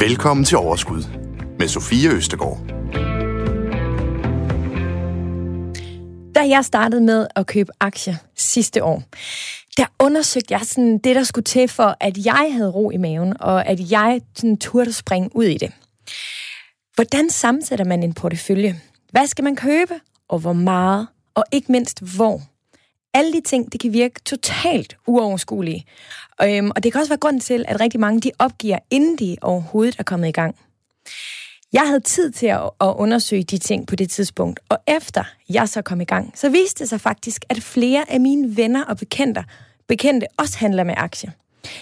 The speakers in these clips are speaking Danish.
Velkommen til Overskud med Sofie Østegård. Da jeg startede med at købe aktier sidste år, der undersøgte jeg sådan det, der skulle til for, at jeg havde ro i maven, og at jeg sådan turde springe ud i det. Hvordan sammensætter man en portefølje? Hvad skal man købe, og hvor meget, og ikke mindst hvor? Alle de ting, det kan virke totalt uoverskuelige. Øhm, og det kan også være grund til, at rigtig mange de opgiver, inden de overhovedet er kommet i gang. Jeg havde tid til at, at undersøge de ting på det tidspunkt, og efter jeg så kom i gang, så viste det sig faktisk, at flere af mine venner og bekendte, bekendte også handler med aktier.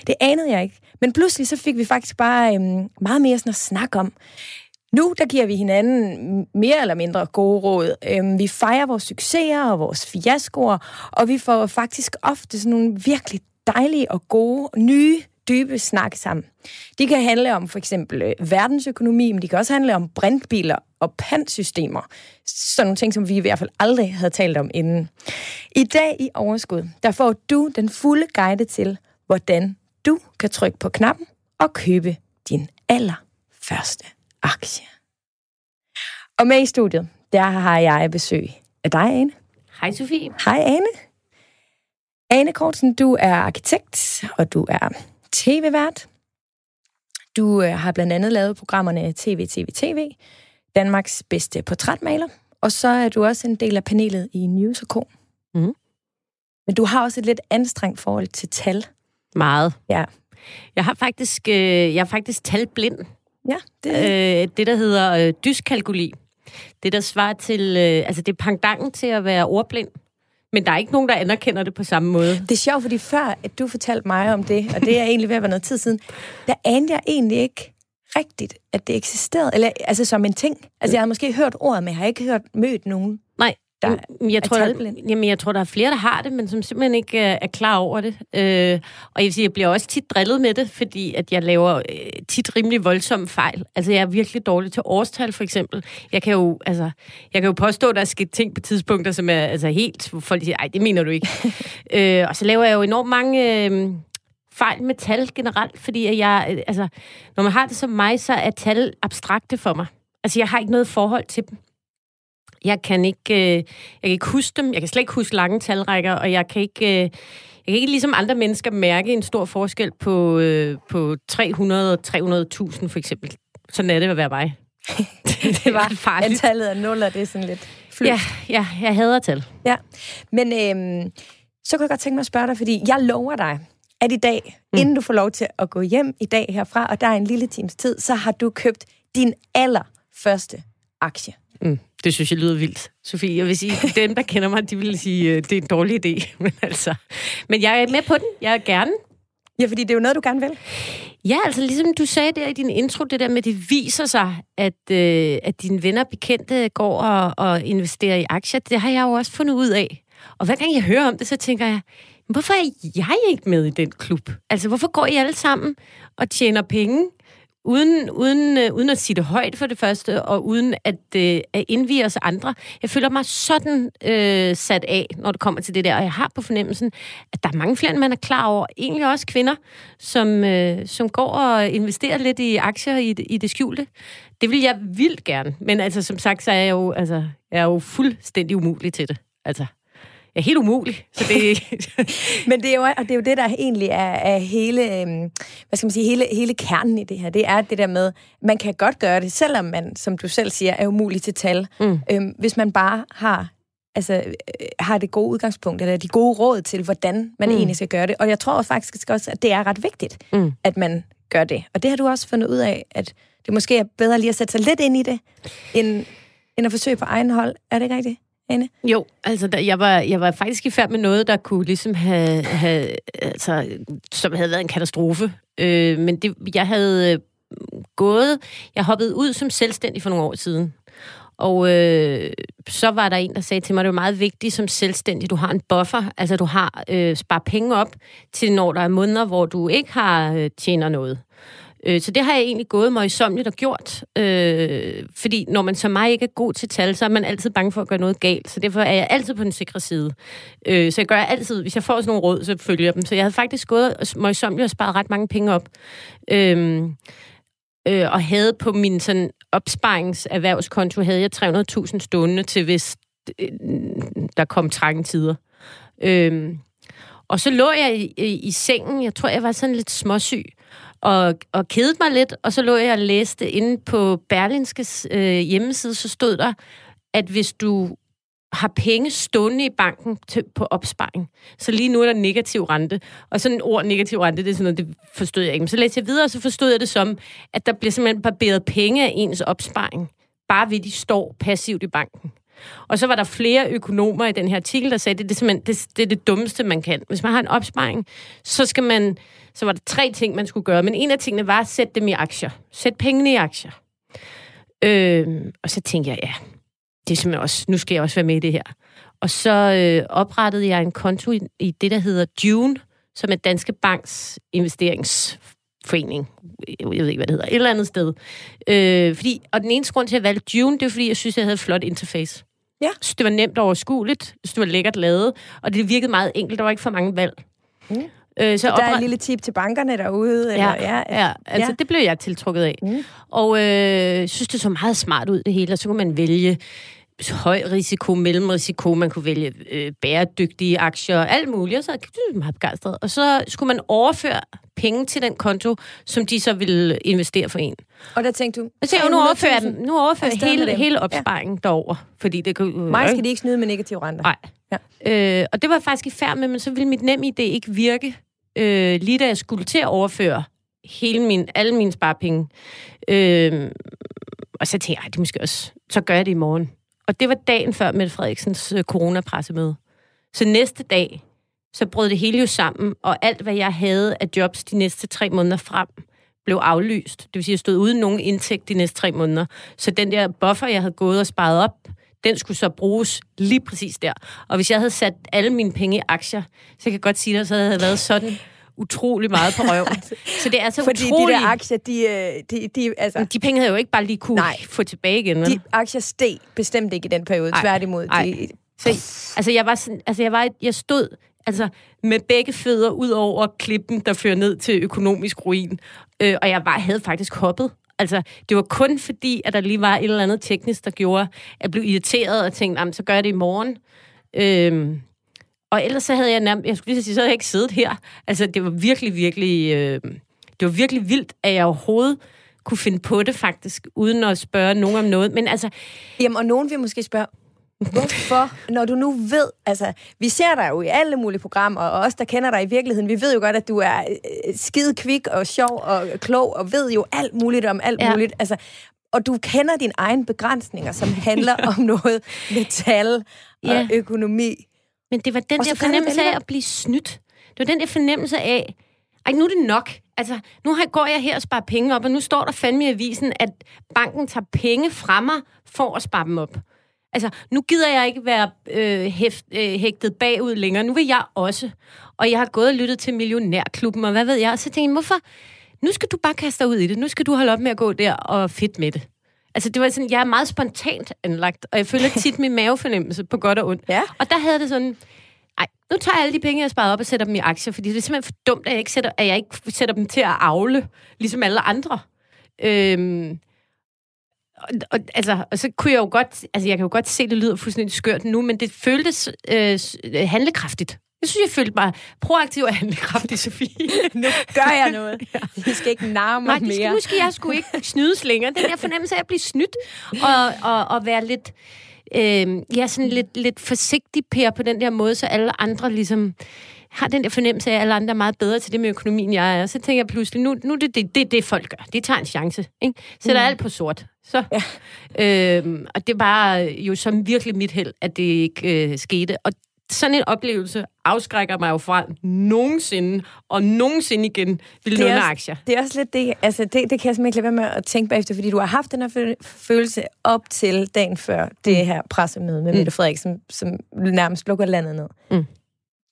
Det anede jeg ikke, men pludselig så fik vi faktisk bare øhm, meget mere sådan at snakke om. Nu der giver vi hinanden mere eller mindre gode råd. Øhm, vi fejrer vores succeser og vores fiaskoer, og vi får faktisk ofte sådan nogle virkelig dejlige og gode, nye, dybe snak sammen. De kan handle om for eksempel øh, verdensøkonomi, men de kan også handle om brintbiler og pantsystemer. Sådan nogle ting, som vi i hvert fald aldrig havde talt om inden. I dag i Overskud, der får du den fulde guide til, hvordan du kan trykke på knappen og købe din allerførste aktie. Og med i studiet, der har jeg besøg af dig, Ane. Hej Sofie. Hej, Ane. Ane Kortsen, du er arkitekt, og du er tv-vært. Du øh, har blandt andet lavet programmerne TV, TV, TV, Danmarks bedste portrætmaler, og så er du også en del af panelet i News K. Mm. Men du har også et lidt anstrengt forhold til tal. Meget. Ja. Jeg har faktisk, øh, jeg er faktisk talblind. Ja, det, Øh, det, der hedder øh, dyskalkuli. Det, der svarer til... Øh, altså, det er pangdangen til at være ordblind. Men der er ikke nogen, der anerkender det på samme måde. det er sjovt, fordi før at du fortalte mig om det, og det er egentlig ved at være noget tid siden, der anede jeg egentlig ikke rigtigt, at det eksisterede. Eller altså som en ting. Altså jeg havde måske hørt ordet, men jeg har ikke hørt mødt nogen. Nej, Der der, jeg er tror, der, talblind. jamen, jeg tror, der er flere, der har det, men som simpelthen ikke øh, er klar over det. Øh, og jeg vil sige, jeg bliver også tit drillet med det, fordi at jeg laver øh, tit rimelig voldsomme fejl. Altså, jeg er virkelig dårlig til årstal, for eksempel. Jeg kan jo, altså, jeg kan jo påstå, at der er sket ting på tidspunkter, som er altså, helt... hvor Folk siger, ej, det mener du ikke. øh, og så laver jeg jo enormt mange... Øh, fejl med tal generelt, fordi at jeg, øh, altså, når man har det som mig, så er tal abstrakte for mig. Altså, jeg har ikke noget forhold til dem. Jeg kan ikke, øh, jeg kan ikke huske dem. Jeg kan slet ikke huske lange talrækker, og jeg kan ikke, øh, jeg kan ikke ligesom andre mennesker mærke en stor forskel på, øh, på 300 og 300.000 for eksempel. Sådan er det at være mig. Det var farligt. antallet af nuller, det er sådan lidt flyt. Ja, ja, jeg hader tal. Ja, men øhm, så kunne jeg godt tænke mig at spørge dig, fordi jeg lover dig, at i dag, mm. inden du får lov til at gå hjem i dag herfra, og der er en lille times tid, så har du købt din allerførste aktie. Mm, det synes jeg lyder vildt, Sofie. Jeg vil sige, dem, der kender mig, de vil sige, at det er en dårlig idé. Men, altså, men jeg er med på den. Jeg er gerne. Ja, fordi det er jo noget, du gerne vil. Ja, altså ligesom du sagde der i din intro, det der med, det viser sig, at, øh, at dine venner og bekendte går og, og investerer i aktier, det har jeg jo også fundet ud af. Og hver gang jeg hører om det, så tænker jeg, hvorfor er jeg ikke med i den klub? Altså, hvorfor går I alle sammen og tjener penge, uden, uden, øh, uden at sige det højt for det første, og uden at, øh, at indvige os andre. Jeg føler mig sådan øh, sat af, når det kommer til det der, og jeg har på fornemmelsen, at der er mange flere, end man er klar over. Egentlig også kvinder, som, øh, som går og investerer lidt i aktier i i det skjulte. Det vil jeg vildt gerne, men altså, som sagt, så er jeg jo, altså, jeg er jo fuldstændig umulig til det. Altså, er helt umulig, så det... Men det er jo, og det er jo det, der egentlig er, er hele, øhm, hvad skal man sige, hele, hele kernen i det her. Det er det der med, man kan godt gøre det, selvom man, som du selv siger, er umulig til tal. Mm. Øhm, hvis man bare har altså, øh, har det gode udgangspunkt, eller de gode råd til, hvordan man mm. egentlig skal gøre det. Og jeg tror faktisk også, at det er ret vigtigt, Mm. at man gør det. Og det har du også fundet ud af, at det måske er bedre lige at sætte sig lidt ind i det, end, end at forsøge på egen hold. Er det ikke rigtigt, Anne? Jo, altså der, jeg, var, jeg var faktisk i færd med noget, der kunne ligesom have, have altså, som havde været en katastrofe. Øh, men det, jeg havde øh, gået, jeg hoppede ud som selvstændig for nogle år siden. Og øh, så var der en, der sagde til mig, at det er meget vigtigt som selvstændig, du har en buffer, altså du har øh, spare penge op til, når der er måneder, hvor du ikke har øh, tjener noget. Øh, så det har jeg egentlig gået møjsomligt og gjort. Øh, fordi når man som mig ikke er god til tal, så er man altid bange for at gøre noget galt. Så derfor er jeg altid på den sikre side. Øh, så jeg gør altid, hvis jeg får sådan nogle råd, så følger jeg dem. Så jeg havde faktisk gået møjsomligt og sparet ret mange penge op. Øh, øh, og havde på min sådan opsparingserhvervskonto, havde jeg 300.000 stående til, hvis øh, der kom trange tider. Øh, og så lå jeg i, i, i sengen, jeg tror, jeg var sådan lidt småsyg, og, og kedede mig lidt, og så lå jeg og læste inde på Berlinskes øh, hjemmeside, så stod der, at hvis du har penge stående i banken til, på opsparing. Så lige nu er der negativ rente. Og sådan et ord negativ rente, det er sådan noget, det forstod jeg ikke. Men så læste jeg videre, og så forstod jeg det som, at der bliver simpelthen barberet penge af ens opsparing. Bare ved, de står passivt i banken. Og så var der flere økonomer i den her artikel, der sagde, at det, det, er det, det er det dummeste, man kan. Hvis man har en opsparing, så skal man, så var der tre ting, man skulle gøre. Men en af tingene var at sætte dem i aktier. Sæt pengene i aktier. Øh, og så tænkte jeg, ja, det er simpelthen også, nu skal jeg også være med i det her. Og så øh, oprettede jeg en konto i, i det, der hedder June, som er Danske Banks investeringsforening. Jeg ved ikke, hvad det hedder. Et eller andet sted. Øh, fordi, og den eneste grund til, at jeg valgte June, det er, fordi jeg synes, jeg havde et flot interface. Ja. Så det var nemt overskueligt, så det var lækkert lavet, og det virkede meget enkelt. Der var ikke for mange valg. Mm. Øh, så der opret... er et lille tip til bankerne derude? Eller, ja, ja, ja, altså ja. det blev jeg tiltrukket af. Mm. Og øh, synes, det så meget smart ud det hele, og så kunne man vælge høj risiko, mellemrisiko, man kunne vælge øh, bæredygtige aktier, alt muligt, og så er meget begejstret. Og så skulle man overføre penge til den konto, som de så ville investere for en. Og der tænkte du... Så jeg, nu overfører jeg, nu overfører jeg hele, hele opsparingen ja. derover, fordi det kunne... Øh, Mig skal de ikke snyde med negative renter. Nej. Ja. Øh, og det var faktisk i færd med, men så ville mit nem idé ikke virke, øh, lige da jeg skulle til at overføre hele min, alle mine sparepenge. Øh, og så tænkte jeg, det måske også, så gør jeg det i morgen. Og det var dagen før Mette Frederiksens øh, coronapressemøde. Så næste dag, så brød det hele jo sammen, og alt, hvad jeg havde af jobs de næste tre måneder frem, blev aflyst. Det vil sige, at jeg stod uden nogen indtægt de næste tre måneder. Så den der buffer, jeg havde gået og sparet op, den skulle så bruges lige præcis der. Og hvis jeg havde sat alle mine penge i aktier, så kan jeg godt sige, at så havde jeg været sådan utrolig meget på røven. så det er så Fordi utrolig... de der aktier, de, øh, de, de, altså... De penge havde jo ikke bare lige kunne Nej. få tilbage igen. De aktier steg bestemt ikke i den periode, Ej. tværtimod. Ej. De... Så, altså, jeg var sådan, altså, jeg, var, jeg stod altså, med begge fødder ud over klippen, der fører ned til økonomisk ruin. Øh, og jeg var, havde faktisk hoppet. Altså, det var kun fordi, at der lige var et eller andet teknisk, der gjorde, at jeg blev irriteret og tænkte, så gør jeg det i morgen. Øhm, og ellers så havde jeg nærmest, jeg skulle lige sige, så havde jeg ikke siddet her. Altså, det var virkelig, virkelig, øh, det var virkelig vildt, at jeg overhovedet kunne finde på det faktisk, uden at spørge nogen om noget. Men altså... Jamen, og nogen vil måske spørge, Hvorfor? Når du nu ved, altså, vi ser dig jo i alle mulige programmer, og os, der kender dig i virkeligheden, vi ved jo godt, at du er øh, skide kvik og sjov og klog, og ved jo alt muligt om alt ja. muligt. Altså, og du kender dine egne begrænsninger, som handler om noget metal og ja. økonomi. Men det var den der fornemmelse af at blive snydt. Det var den der fornemmelse af, ej, nu er det nok. Altså, nu går jeg her og sparer penge op, og nu står der fandme i avisen, at banken tager penge fra mig for at spare dem op. Altså, nu gider jeg ikke være øh, hæft, øh, hægtet bagud længere. Nu vil jeg også. Og jeg har gået og lyttet til Millionærklubben, og hvad ved jeg. Og så tænkte jeg, hvorfor? Nu skal du bare kaste dig ud i det. Nu skal du holde op med at gå der og fedt med det. Altså, det var sådan, jeg er meget spontant anlagt, og jeg føler tit min mavefornemmelse på godt og ondt. Ja. Og der havde det sådan, nej, nu tager jeg alle de penge, jeg har sparet op og sætter dem i aktier, fordi det er simpelthen for dumt, at jeg ikke sætter, at jeg ikke sætter dem til at afle, ligesom alle andre. Øhm, og, og, altså, og så kunne jeg jo godt, altså jeg kan jo godt se, at det lyder fuldstændig skørt nu, men det føltes øh, handlekraftigt. Jeg synes, jeg følte mig proaktiv og handlekraftig, Sofie. nu gør jeg noget. ja. Vi skal ikke narme mig mere. Nu skal jeg sgu ikke snydes længere. Den der fornemmelse af at blive snydt og, og, og være lidt, øh, ja, sådan lidt, lidt forsigtig per på den der måde, så alle andre ligesom har den der fornemmelse af, at alle andre er meget bedre til det med økonomien, jeg er. Så tænker jeg pludselig, nu, nu det, det, det, det folk gør. De tager en chance. Ikke? Sætter mm. alt på sort. Så. Ja. Øhm, og det var jo som virkelig mit held, at det ikke øh, skete. Og sådan en oplevelse afskrækker mig jo fra nogensinde, og nogensinde igen vil låne aktier. Det er også lidt det, altså det, det kan jeg simpelthen ikke lade være med at tænke bagefter, fordi du har haft den her følelse op til dagen før det mm. her pressemøde med mm. Mette Frederiksen, som nærmest lukker landet ned. Mm.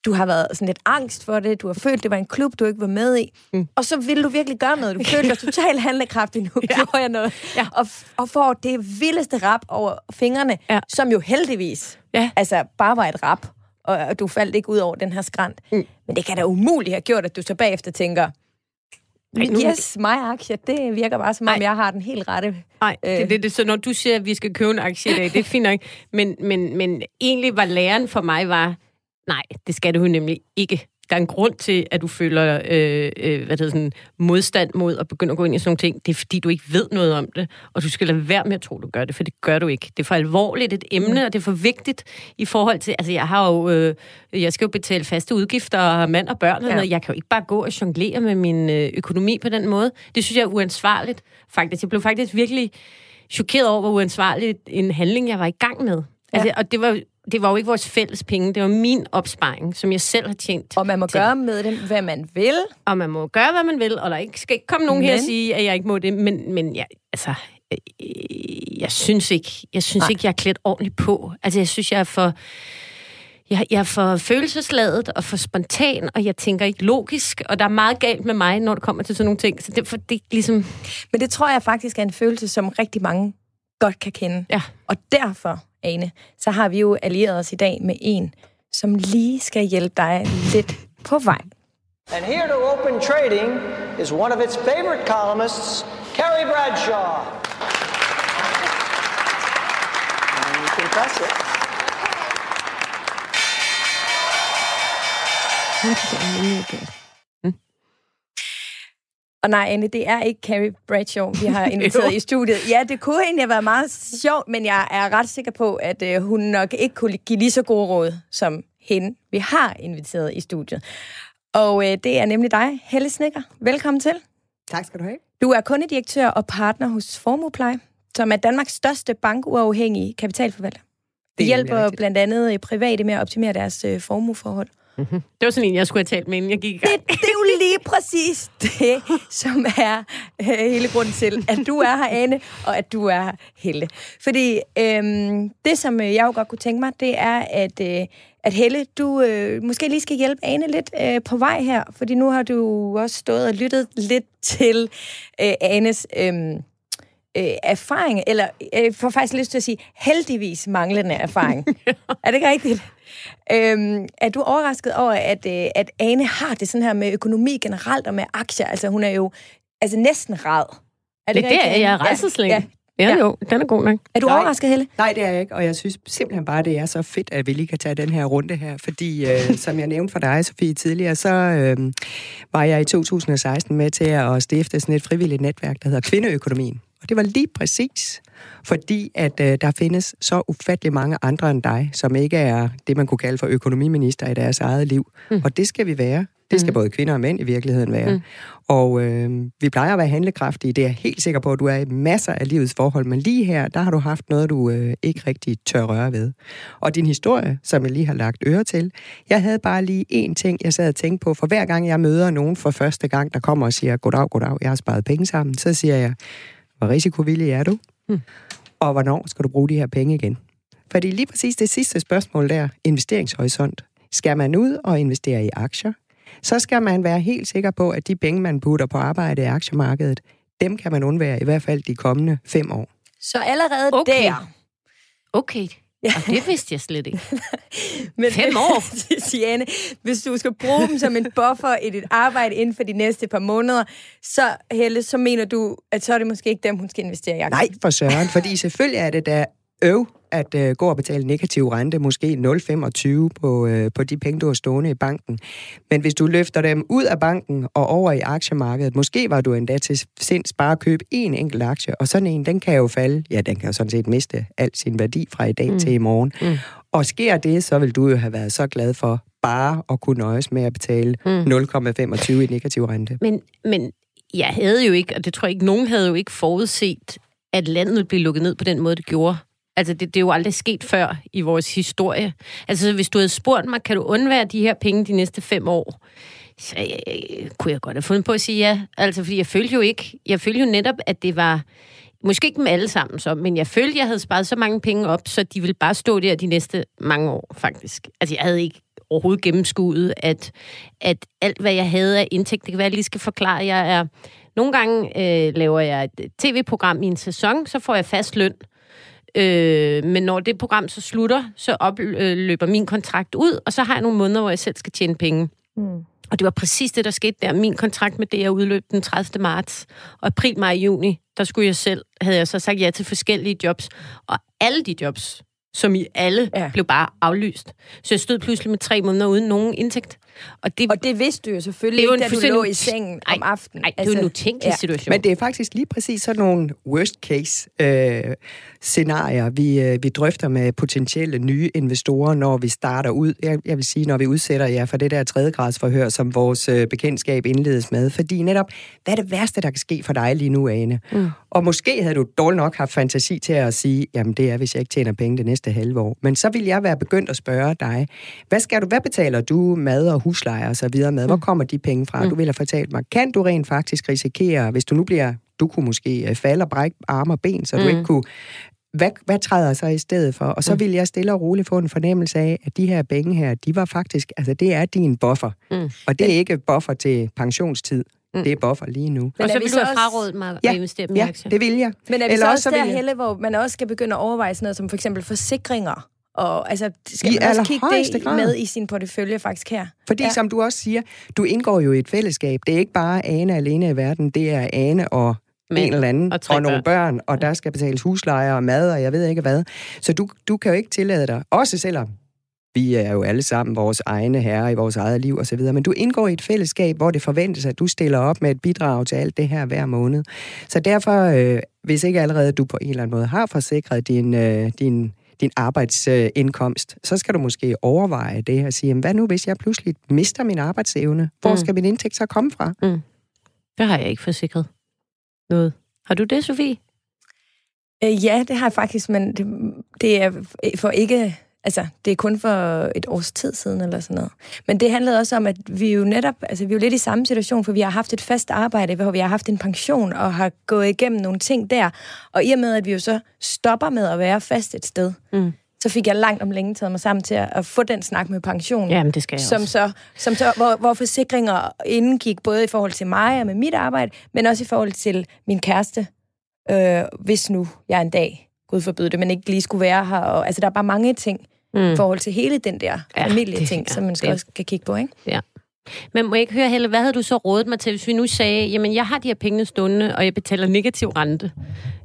Du har været sådan lidt angst for det, du har følt, det var en klub, du ikke var med i, mm. og så vil du virkelig gøre noget. Du følte dig totalt handlekraftig, nu ja. gjorde jeg noget. Ja. Og, og får det vildeste rap over fingrene, ja. som jo heldigvis ja. altså bare var et rap, og, og du faldt ikke ud over den her skrant. Mm. Men det kan da umuligt have gjort, at du så bagefter tænker, nu... Yes, mig aktie, det virker bare som om, jeg har den helt rette. Nej, øh. det, det, det, så når du siger, at vi skal købe en aktie i dag, det er fint nok. Men, men, men egentlig var læren for mig var, nej, det skal du nemlig ikke der er en grund til, at du føler øh, øh, hvad det sådan, modstand mod at begynde at gå ind i sådan nogle ting. Det er, fordi du ikke ved noget om det, og du skal lade være med at tro, du gør det, for det gør du ikke. Det er for alvorligt et emne, og det er for vigtigt i forhold til... Altså, jeg har jo... Øh, jeg skal jo betale faste udgifter og mand og børn, og ja. noget. Jeg kan jo ikke bare gå og jonglere med min øh, økonomi på den måde. Det synes jeg er uansvarligt, faktisk. Jeg blev faktisk virkelig chokeret over, hvor uansvarligt en handling, jeg var i gang med. Altså, ja. Og det var det var jo ikke vores fælles penge, det var min opsparing, som jeg selv har tjent. Og man må til. gøre med dem, hvad man vil. Og man må gøre, hvad man vil, og der ikke, skal ikke komme nogen men... her og sige, at jeg ikke må det, men, men jeg, altså, øh, jeg synes ikke, jeg synes Nej. ikke, jeg er klædt ordentligt på. Altså, jeg synes, jeg er for... Jeg, jeg er for følelsesladet og for spontan, og jeg tænker ikke logisk, og der er meget galt med mig, når det kommer til sådan nogle ting. Så det, for det ligesom... Men det tror jeg faktisk er en følelse, som rigtig mange godt kan kende. Ja. Og derfor Ane, så har vi jo allieret os i dag med en, som lige skal hjælpe dig lidt på vej. And here to open trading is one of its favorite columnists, Carrie Bradshaw. And you can press it. Og nej, Anne, det er ikke Carrie Bradshaw, vi har inviteret i studiet. Ja, det kunne egentlig have været meget sjovt, men jeg er ret sikker på, at øh, hun nok ikke kunne give lige så gode råd som hende, vi har inviteret i studiet. Og øh, det er nemlig dig, Helle Snikker. Velkommen til. Tak skal du have. Du er kundedirektør og partner hos Formupleje, som er Danmarks største bankuafhængige kapitalforvalter. Det hjælper blandt andet private med at optimere deres øh, formueforhold. Mm-hmm. Det var sådan en, jeg skulle have talt med, inden jeg gik i gang. Det, det er jo lige præcis det, som er øh, hele grunden til, at du er her, Ane, og at du er her, Helle. Fordi øhm, det, som jeg jo godt kunne tænke mig, det er, at, øh, at Helle, du øh, måske lige skal hjælpe Ane lidt øh, på vej her, fordi nu har du også stået og lyttet lidt til øh, Anes... Øh, øh, erfaring, eller øh, får faktisk lyst til at sige heldigvis manglende erfaring. ja. Er det ikke rigtigt? Øhm, er du overrasket over, at, øh, at Ane har det sådan her med økonomi generelt og med aktier? Altså hun er jo altså næsten rad. Er det, det, det er jeg rædselslænge. Ja, ja. Ja, jo, den er god nok. Er du nej, overrasket, Helle? Nej, det er jeg ikke, og jeg synes simpelthen bare, det er så fedt, at vi lige kan tage den her runde her, fordi øh, som jeg nævnte for dig, Sofie, tidligere, så øh, var jeg i 2016 med til at stifte sådan et frivilligt netværk, der hedder Kvindeøkonomien. Og det var lige præcis, fordi at øh, der findes så ufattelig mange andre end dig, som ikke er det, man kunne kalde for økonomiminister i deres eget liv. Mm. Og det skal vi være. Det skal mm. både kvinder og mænd i virkeligheden være. Mm. Og øh, vi plejer at være handlekraftige. Det er jeg helt sikker på, at du er i masser af livets forhold. Men lige her, der har du haft noget, du øh, ikke rigtig tør røre ved. Og din historie, som jeg lige har lagt øre til, jeg havde bare lige én ting, jeg sad og tænkte på. For hver gang jeg møder nogen for første gang, der kommer og siger, goddag, goddag, jeg har sparet penge sammen, så siger jeg, hvor risikovillig er du? Hmm. Og hvornår skal du bruge de her penge igen? Fordi lige præcis det sidste spørgsmål der, investeringshorisont. Skal man ud og investere i aktier? Så skal man være helt sikker på, at de penge, man putter på arbejde i aktiemarkedet, dem kan man undvære i hvert fald de kommende fem år. Så allerede okay. der... Okay. Ja. Og det vidste jeg slet ikke. Men Fem år? Siane, hvis du skal bruge dem som en buffer i dit arbejde inden for de næste par måneder, så Helle, så mener du, at så er det måske ikke dem, hun skal investere i aktier? Nej, for søren, fordi selvfølgelig er det da øv at øh, gå og betale negativ rente, måske 0,25 på, øh, på de penge, du har stående i banken. Men hvis du løfter dem ud af banken og over i aktiemarkedet, måske var du endda til sinds bare at købe en enkelt aktie, og sådan en, den kan jo falde, ja, den kan jo sådan set miste al sin værdi fra i dag mm. til i morgen. Mm. Og sker det, så vil du jo have været så glad for bare at kunne nøjes med at betale mm. 0,25 i negativ rente. Men, men jeg havde jo ikke, og det tror jeg ikke, nogen havde jo ikke forudset, at landet ville blive lukket ned på den måde, det gjorde. Altså, det, det er jo aldrig sket før i vores historie. Altså, hvis du havde spurgt mig, kan du undvære de her penge de næste fem år? Så øh, kunne jeg godt have fundet på at sige ja. Altså, fordi jeg følte jo ikke, jeg følte jo netop, at det var, måske ikke dem alle sammen så, men jeg følte, jeg havde sparet så mange penge op, så de ville bare stå der de næste mange år, faktisk. Altså, jeg havde ikke overhovedet gennemskuet, at, at alt, hvad jeg havde af indtægt, det kan være, jeg lige skal forklare, jeg er... Nogle gange øh, laver jeg et tv-program i en sæson, så får jeg fast løn. Øh, men når det program så slutter, så opløber min kontrakt ud, og så har jeg nogle måneder, hvor jeg selv skal tjene penge. Mm. Og det var præcis det, der skete der. Min kontrakt med DR udløb den 30. marts. Og april, maj, juni, der skulle jeg selv, havde jeg så sagt ja til forskellige jobs. Og alle de jobs, som i alle, ja. blev bare aflyst. Så jeg stod pludselig med tre måneder uden nogen indtægt. Og det, og det vidste du jo selvfølgelig det ikke, da du lå i sengen ej, om aftenen. Nej, det er jo en altså, utænkelig ja. situation. Men det er faktisk lige præcis sådan nogle worst case øh, scenarier, vi, øh, vi drøfter med potentielle nye investorer, når vi starter ud. Jeg, jeg vil sige, når vi udsætter jer for det der tredjegradsforhør, som vores øh, bekendtskab indledes med. Fordi netop, hvad er det værste, der kan ske for dig lige nu, Ane? Mm. Og måske havde du dårligt nok haft fantasi til at sige, jamen det er, hvis jeg ikke tjener penge det næste halve år. Men så vil jeg være begyndt at spørge dig, hvad, skal du, hvad betaler du mad og husleje og så videre med? Hvor mm. kommer de penge fra? Mm. Du vil have fortalt mig, kan du rent faktisk risikere, hvis du nu bliver, du kunne måske øh, falde og brække arme og ben, så du mm. ikke kunne hvad, hvad træder så i stedet for? Og så mm. vil jeg stille og roligt få en fornemmelse af, at de her penge her, de var faktisk, altså det er din buffer. Mm. Og det er ikke buffer til pensionstid. Mm. Det er buffer lige nu. Men og så vil du have frarådet mig ja, at investere ja, aktier? det vil jeg. Men er vi Eller så også der, jeg... Helle, hvor man også skal begynde at overveje sådan noget som for eksempel forsikringer? Og altså, skal I man også kigge det grad. med i sin portefølje faktisk her? Fordi ja. som du også siger, du indgår jo i et fællesskab. Det er ikke bare Ane alene i verden, det er Ane og Men, en eller anden, og, og nogle børn, og der skal betales husleje og mad, og jeg ved ikke hvad. Så du, du kan jo ikke tillade dig, også selvom vi er jo alle sammen vores egne herrer i vores eget liv osv., men du indgår i et fællesskab, hvor det forventes, at du stiller op med et bidrag til alt det her hver måned. Så derfor, øh, hvis ikke allerede du på en eller anden måde har forsikret din, øh, din din arbejdsindkomst, så skal du måske overveje det og sige, hvad nu hvis jeg pludselig mister min arbejdsevne? Hvor mm. skal min indtægt så komme fra? Mm. Det har jeg ikke forsikret noget. Har du det, Sofie? Øh, ja, det har jeg faktisk, men det, det er for ikke Altså, det er kun for et års tid siden eller sådan noget. Men det handlede også om, at vi jo netop, altså vi er jo lidt i samme situation, for vi har haft et fast arbejde, hvor vi har haft en pension og har gået igennem nogle ting der. Og i og med, at vi jo så stopper med at være fast et sted, mm. Så fik jeg langt om længe taget mig sammen til at, at få den snak med pensionen. Jamen, det skal jeg som også. Så, som så, hvor, hvor forsikringer indgik både i forhold til mig og med mit arbejde, men også i forhold til min kæreste, øh, hvis nu jeg en dag, gud forbyde det, men ikke lige skulle være her. Og, altså, der er bare mange ting, mm. i forhold til hele den der ja, familieting, som man skal det. også kan kigge på, ikke? Ja. Men må jeg ikke høre, Helle, hvad havde du så rådet mig til, hvis vi nu sagde, jamen jeg har de her penge stående, og jeg betaler negativ rente.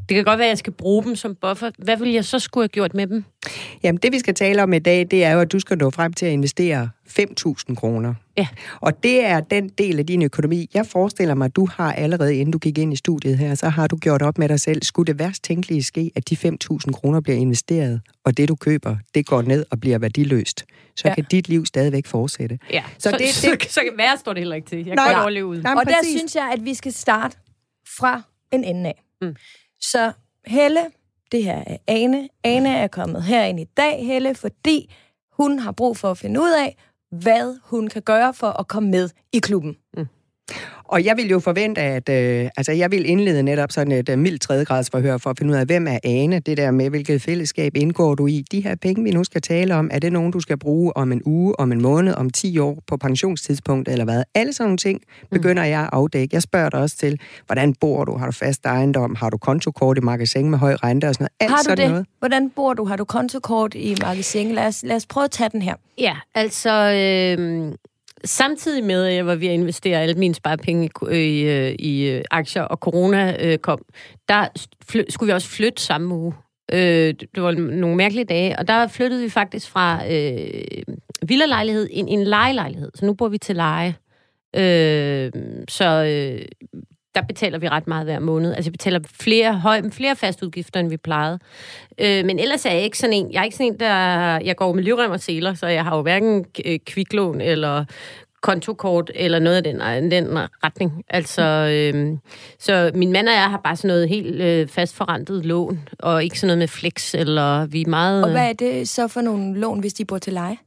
Det kan godt være, at jeg skal bruge dem som buffer. Hvad vil jeg så skulle have gjort med dem? Jamen det, vi skal tale om i dag, det er jo, at du skal nå frem til at investere 5.000 kroner. Ja. Og det er den del af din økonomi. Jeg forestiller mig, at du har allerede, inden du gik ind i studiet her, så har du gjort op med dig selv. Skulle det værst tænkelige ske, at de 5.000 kroner bliver investeret, og det du køber, det går ned og bliver værdiløst, så ja. kan dit liv stadigvæk fortsætte. Ja, så, så, det, det, så, så værre står det heller ikke til. Jeg nej, kan godt overleve ud. Nej, og der synes jeg, at vi skal starte fra en ende af. Mm. Så Helle, det her er Ane. Ane er kommet herind i dag, Helle, fordi hun har brug for at finde ud af, hvad hun kan gøre for at komme med i klubben. Mm. Og jeg vil jo forvente, at øh, altså jeg vil indlede netop sådan et uh, mildt tredjegradsforhør for at finde ud af, hvem er Ane, det der med, hvilket fællesskab indgår du i. De her penge, vi nu skal tale om, er det nogen, du skal bruge om en uge, om en måned, om 10 år på pensionstidspunkt eller hvad? Alle sådan nogle ting begynder jeg at afdække. Jeg spørger dig også til, hvordan bor du? Har du fast ejendom? Har du kontokort i magasin med høj rente og sådan noget? Alt har du sådan det? Noget. Hvordan bor du? Har du kontokort i magasin? Lad os, lad os prøve at tage den her. Ja, altså... Øh samtidig med, at jeg var ved at investere alle mine sparepenge i, øh, i, øh, i øh, aktier, og corona øh, kom, der fly, skulle vi også flytte samme uge. Øh, det var nogle mærkelige dage, og der flyttede vi faktisk fra øh, villalejlighed ind i en lejelejlighed. Så nu bor vi til leje. Øh, så øh, der betaler vi ret meget hver måned. Altså, vi betaler flere, høj, flere fastudgifter, end vi plejede. Øh, men ellers er jeg ikke sådan en, jeg er ikke sådan en, der, jeg går med livrem og seler, så jeg har jo hverken øh, kviklån eller kontokort eller noget af den, den retning. Altså, øh, så min mand og jeg har bare sådan noget helt øh, fastforrentet lån, og ikke sådan noget med flex, eller vi er meget... Og hvad er det så for nogle lån, hvis de bor til leje?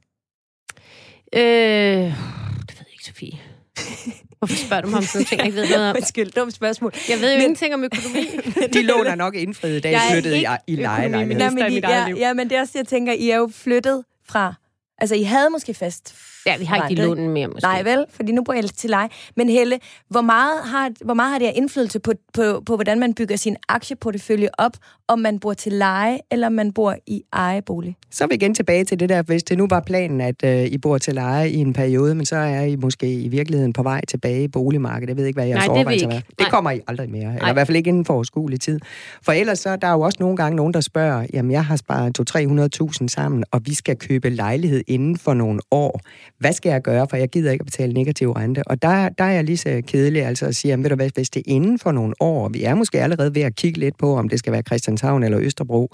Øh, det ved jeg ikke, Sofie. Hvorfor spørger du mig om sådan ting, jeg ikke ved noget om? Undskyld, dumt spørgsmål. Jeg ved jo men, ingenting om økonomi. de lån er nok indfriet, da I flyttede i, i lejelejlighed. Ja, men, I, ja, ja, men det er også, jeg tænker, I er jo flyttet fra Altså, I havde måske fast... Ja, vi har ikke de lånen mere, måske. Nej, vel? Fordi nu bor jeg til leje. Men Helle, hvor meget har, hvor meget har det her indflydelse på, på, på, hvordan man bygger sin aktieportefølje op, om man bor til leje, eller om man bor i ejebolig? Så er vi igen tilbage til det der, hvis det nu var planen, at øh, I bor til leje i en periode, men så er I måske i virkeligheden på vej tilbage i boligmarkedet. Jeg ved ikke, hvad jeres Nej, er overvejelser ikke. er. Det Nej. kommer I aldrig mere, eller i hvert fald ikke inden for overskuelig tid. For ellers så er der jo også nogle gange nogen, der spørger, jamen jeg har sparet 200-300.000 sammen, og vi skal købe lejlighed inden for nogle år. Hvad skal jeg gøre, for jeg gider ikke at betale negativ rente? Og der, der er jeg lige så kedelig altså at sige, jamen ved du hvad, hvis det er inden for nogle år, vi er måske allerede ved at kigge lidt på, om det skal være Christianshavn eller Østerbro,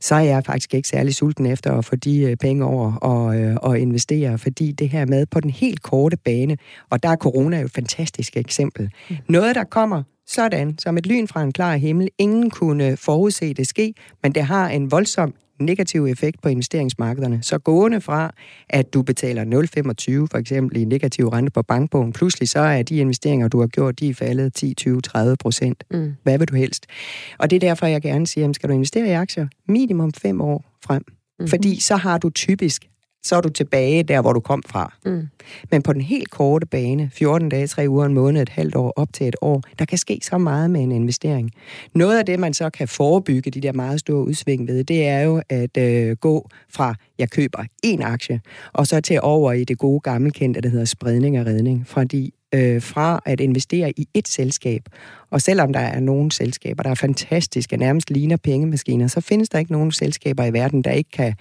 så er jeg faktisk ikke særlig sulten efter at få de øh, penge over og, øh, og investere, fordi det her med på den helt korte bane, og der er corona jo et fantastisk eksempel. Noget, der kommer sådan, som et lyn fra en klar himmel. Ingen kunne forudse det ske, men det har en voldsom negativ effekt på investeringsmarkederne. Så gående fra, at du betaler 0,25 for eksempel i negativ rente på bankbogen, pludselig så er de investeringer, du har gjort, de er faldet 10, 20, 30 procent. Mm. Hvad vil du helst? Og det er derfor, jeg gerne siger, at skal du investere i aktier minimum fem år frem? Mm-hmm. Fordi så har du typisk så er du tilbage der, hvor du kom fra. Mm. Men på den helt korte bane, 14 dage, 3 uger, en måned, et halvt år, op til et år, der kan ske så meget med en investering. Noget af det, man så kan forebygge de der meget store udsving ved, det er jo at øh, gå fra, jeg køber en aktie, og så til over i det gode gammelkendte, der hedder spredning og redning. Fordi øh, fra at investere i et selskab, og selvom der er nogle selskaber, der er fantastiske, nærmest ligner pengemaskiner, så findes der ikke nogen selskaber i verden, der ikke kan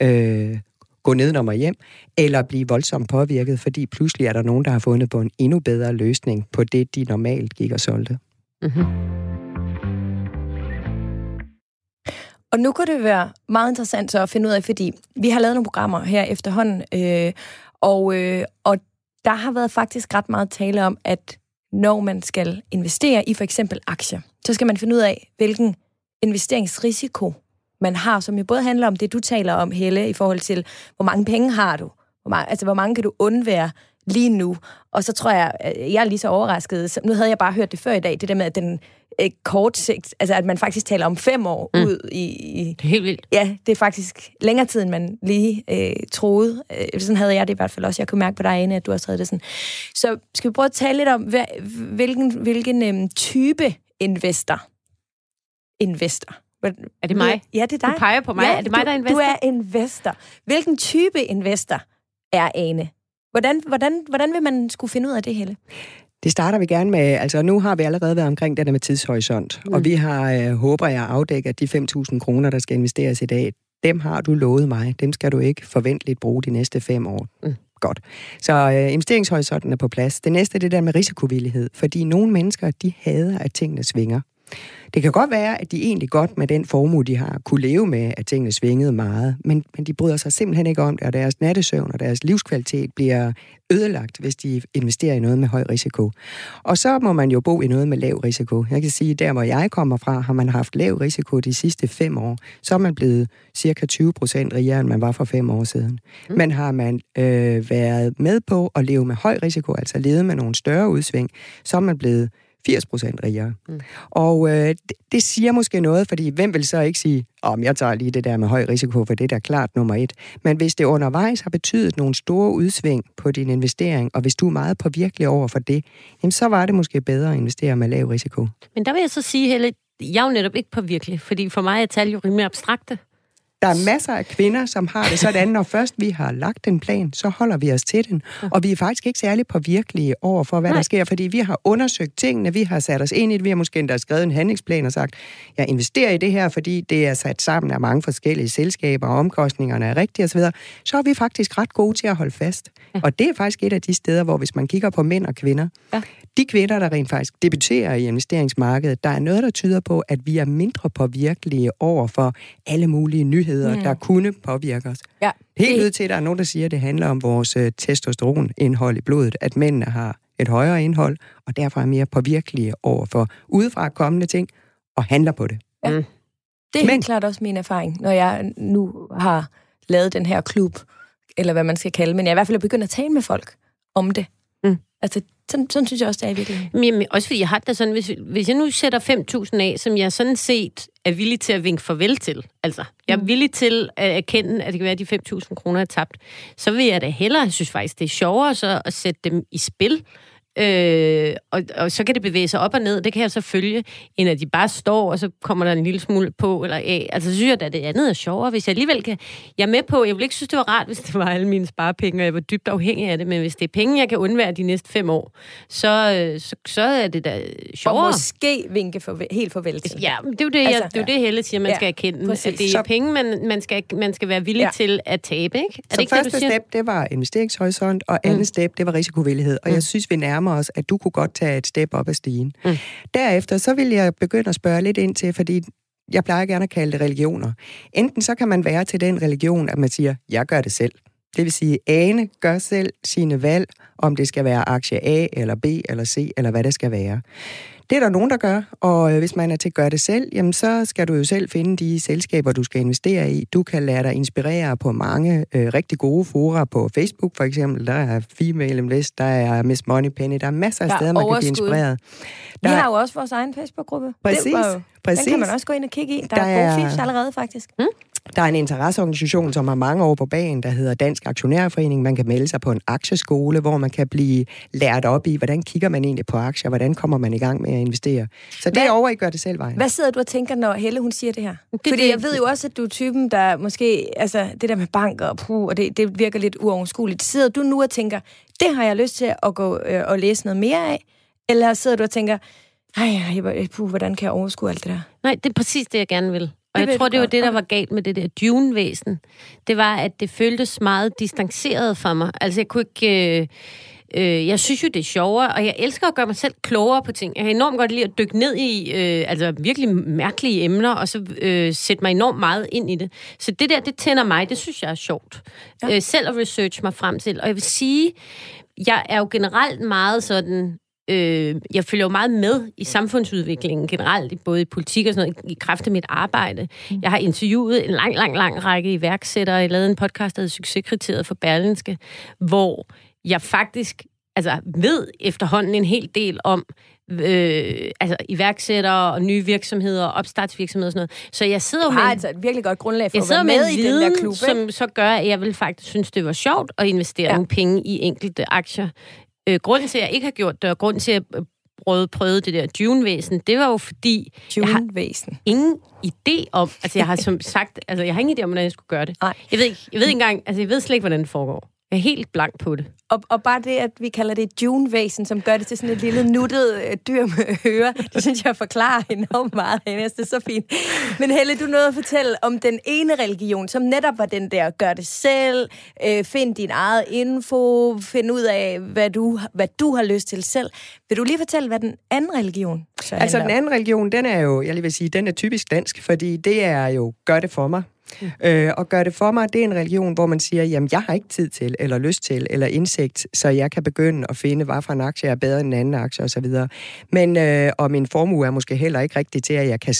øh, gå ned og hjem, eller blive voldsomt påvirket, fordi pludselig er der nogen, der har fundet på en endnu bedre løsning på det, de normalt gik og solgte. Mm-hmm. Og nu kunne det være meget interessant så at finde ud af, fordi vi har lavet nogle programmer her efterhånden, øh, og, øh, og der har været faktisk ret meget tale om, at når man skal investere i for eksempel aktier, så skal man finde ud af, hvilken investeringsrisiko man har, som jo både handler om det, du taler om, Helle, i forhold til, hvor mange penge har du? Hvor mange, altså, hvor mange kan du undvære lige nu? Og så tror jeg, jeg er lige så overrasket. Så nu havde jeg bare hørt det før i dag, det der med, at den øh, kort sigt, altså at man faktisk taler om fem år mm. ud i, i... Det er helt vildt. Ja, det er faktisk længere tid, end man lige øh, troede. Øh, sådan havde jeg det i hvert fald også. Jeg kunne mærke på dig, Ane, at du også havde det sådan. Så skal vi prøve at tale lidt om, hvad, hvilken, hvilken øh, type investor investor er det mig? Ja, det er dig. Du peger på mig. Ja, er det mig, du, der er investor? Du er investor. Hvilken type investor er Ane? Hvordan, hvordan, hvordan vil man skulle finde ud af det, Helle? Det starter vi gerne med, altså nu har vi allerede været omkring det der med tidshorisont, mm. og vi har, øh, håber jeg, afdækket de 5.000 kroner, der skal investeres i dag. Dem har du lovet mig. Dem skal du ikke forventeligt bruge de næste fem år. Mm. Godt. Så øh, investeringshorisonten er på plads. Det næste er det der med risikovillighed, fordi nogle mennesker, de hader, at tingene svinger. Det kan godt være, at de egentlig godt med den formue, de har, kunne leve med, at tingene svingede meget, men, men de bryder sig simpelthen ikke om det, og deres nattesøvn og deres livskvalitet bliver ødelagt, hvis de investerer i noget med høj risiko. Og så må man jo bo i noget med lav risiko. Jeg kan sige, der hvor jeg kommer fra, har man haft lav risiko de sidste fem år. Så er man blevet cirka 20 procent rigere, end man var for fem år siden. Mm. Men har man øh, været med på at leve med høj risiko, altså levet med nogle større udsving, så er man blevet 80 procent rigere. Mm. Og øh, det, det siger måske noget, fordi hvem vil så ikke sige, om jeg tager lige det der med høj risiko, for det er da klart nummer et. Men hvis det undervejs har betydet nogle store udsving på din investering, og hvis du er meget påvirkelig over for det, jamen så var det måske bedre at investere med lav risiko. Men der vil jeg så sige, Helle, jeg er jo netop ikke påvirkelig, fordi for mig er tal jo rimelig abstrakte. Der er masser af kvinder, som har det sådan, når først vi har lagt en plan, så holder vi os til den. Og vi er faktisk ikke særlig påvirkelige over for, hvad Nej. der sker, fordi vi har undersøgt tingene, vi har sat os ind i det, vi har måske endda skrevet en handlingsplan og sagt, jeg investerer i det her, fordi det er sat sammen af mange forskellige selskaber, og omkostningerne er rigtige osv., så er vi faktisk ret gode til at holde fast. Ja. Og det er faktisk et af de steder, hvor hvis man kigger på mænd og kvinder, ja. de kvinder, der rent faktisk debuterer i investeringsmarkedet, der er noget, der tyder på, at vi er mindre påvirkelige over for alle mulige nyheder, mm. der kunne påvirke os. Ja. Helt det... ud til, at der er nogen, der siger, at det handler om vores uh, testosteronindhold i blodet, at mændene har et højere indhold, og derfor er mere påvirkelige over for udefra kommende ting, og handler på det. Ja. Mm. Det er Men... helt klart også min erfaring, når jeg nu har lavet den her klub, eller hvad man skal kalde, men jeg er i hvert fald begyndt at tale med folk om det. Mm. Altså, sådan, sådan synes jeg også, det er i virkeligheden. Jamen, også fordi jeg har det sådan, hvis, hvis jeg nu sætter 5.000 af, som jeg sådan set er villig til at vinke farvel til, altså, jeg er villig til at erkende, at det kan være, at de 5.000 kroner er tabt, så vil jeg da hellere, jeg synes faktisk, det er sjovere så at sætte dem i spil, Øh, og, og så kan det bevæge sig op og ned, det kan jeg så følge, end at de bare står, og så kommer der en lille smule på eller af. Altså, så synes jeg, at det andet er sjovere, hvis jeg alligevel kan... Jeg er med på, jeg vil ikke synes, det var rart, hvis det var alle mine sparepenge, og jeg var dybt afhængig af det, men hvis det er penge, jeg kan undvære de næste fem år, så, øh, så, så er det da sjovere. Og måske vinke for, helt farvel til. Ja, det er jo det, altså, jeg, det, er jo det Helle siger, man ja, skal erkende. Præcis. At det er så, penge, man, man, skal, man skal være villig ja. til at tabe, ikke? Er så det ikke første det, du siger? step, det var investeringshorisont, og andet mm. step, det var risikovillighed. Og mm. jeg synes, vi nærmer os, at du kunne godt tage et step op ad stigen. Mm. Derefter, så vil jeg begynde at spørge lidt ind til, fordi jeg plejer gerne at kalde det religioner. Enten så kan man være til den religion, at man siger, jeg gør det selv. Det vil sige, Ane gør selv sine valg, om det skal være aktie A, eller B, eller C, eller hvad det skal være. Det er der nogen, der gør, og øh, hvis man er til at gøre det selv, jamen så skal du jo selv finde de selskaber, du skal investere i. Du kan lade dig inspirere på mange øh, rigtig gode fora på Facebook for eksempel. Der er Female Invest, der er Miss Money Penny, der er masser af der steder, man kan blive inspireret. Der... Vi har jo også vores egen Facebook-gruppe. Præcis, det var jo, præcis. Den kan man også gå ind og kigge i. Der, der er gode fifs allerede, faktisk. Hmm? Der er en interesseorganisation, som har mange år på banen, der hedder Dansk Aktionærforening. Man kan melde sig på en aktieskole, hvor man kan blive lært op i, hvordan kigger man egentlig på aktier, hvordan kommer man i gang med at investere. Så det er over i gør det selv vejen. Hvad sidder du og tænker, når Helle hun siger det her? Det, Fordi det, jeg ved jo også, at du er typen, der måske, altså det der med banker og puh, og det, det virker lidt uoverskueligt. Sidder du nu og tænker, det har jeg lyst til at gå øh, og læse noget mere af? Eller sidder du og tænker, ej, puh, hvordan kan jeg overskue alt det der? Nej, det er præcis det, jeg gerne vil. Og det jeg tror, det var det, der var galt med det der dune-væsen. Det var, at det føltes meget distanceret for mig. Altså, jeg kunne ikke... Øh, øh, jeg synes jo, det er sjovere, og jeg elsker at gøre mig selv klogere på ting. Jeg kan enormt godt lide at dykke ned i øh, altså virkelig mærkelige emner, og så øh, sætte mig enormt meget ind i det. Så det der, det tænder mig, det synes jeg er sjovt. Ja. Øh, selv at research mig frem til. Og jeg vil sige, jeg er jo generelt meget sådan øh, jeg følger jo meget med i samfundsudviklingen generelt, både i politik og sådan noget, i kraft af mit arbejde. Jeg har interviewet en lang, lang, lang række iværksættere. Jeg lavede en podcast, der hedder Succeskriteriet for Berlinske, hvor jeg faktisk altså, ved efterhånden en hel del om øh, altså iværksættere og nye virksomheder, opstartsvirksomheder og sådan noget. Så jeg sidder har med, altså et virkelig godt grundlag for at være med, med i den der klub, som så gør, at jeg vil faktisk synes, det var sjovt at investere ja. nogle penge i enkelte aktier øh, grunden til, at jeg ikke har gjort det, og grunden til, at jeg prøvede, prøvede det der Dune-væsen, det var jo fordi, jeg har ingen idé om, altså jeg har som sagt, altså jeg har ingen idé om, hvordan jeg skulle gøre det. Nej. Jeg ved ikke, jeg ved ikke engang, altså jeg ved slet ikke, hvordan det foregår. Jeg er helt blank på det. Og, og bare det, at vi kalder det et June-væsen, som gør det til sådan et lille nuttet øh, dyr med ører, det synes jeg forklarer enormt meget, Hennes. Det er så fint. Men Helle, du nåede at fortælle om den ene religion, som netop var den der, gør det selv, øh, find din eget info, find ud af, hvad du, hvad du har lyst til selv. Vil du lige fortælle, hvad den anden religion så Altså den anden religion, den er jo, jeg lige vil sige, den er typisk dansk, fordi det er jo, gør det for mig. Mm. Øh, og gør det for mig, det er en religion, hvor man siger, jamen jeg har ikke tid til, eller lyst til, eller indsigt, så jeg kan begynde at finde, hvad for en aktie er bedre end en anden aktie osv. Men, øh, og min formue er måske heller ikke rigtig til, at jeg kan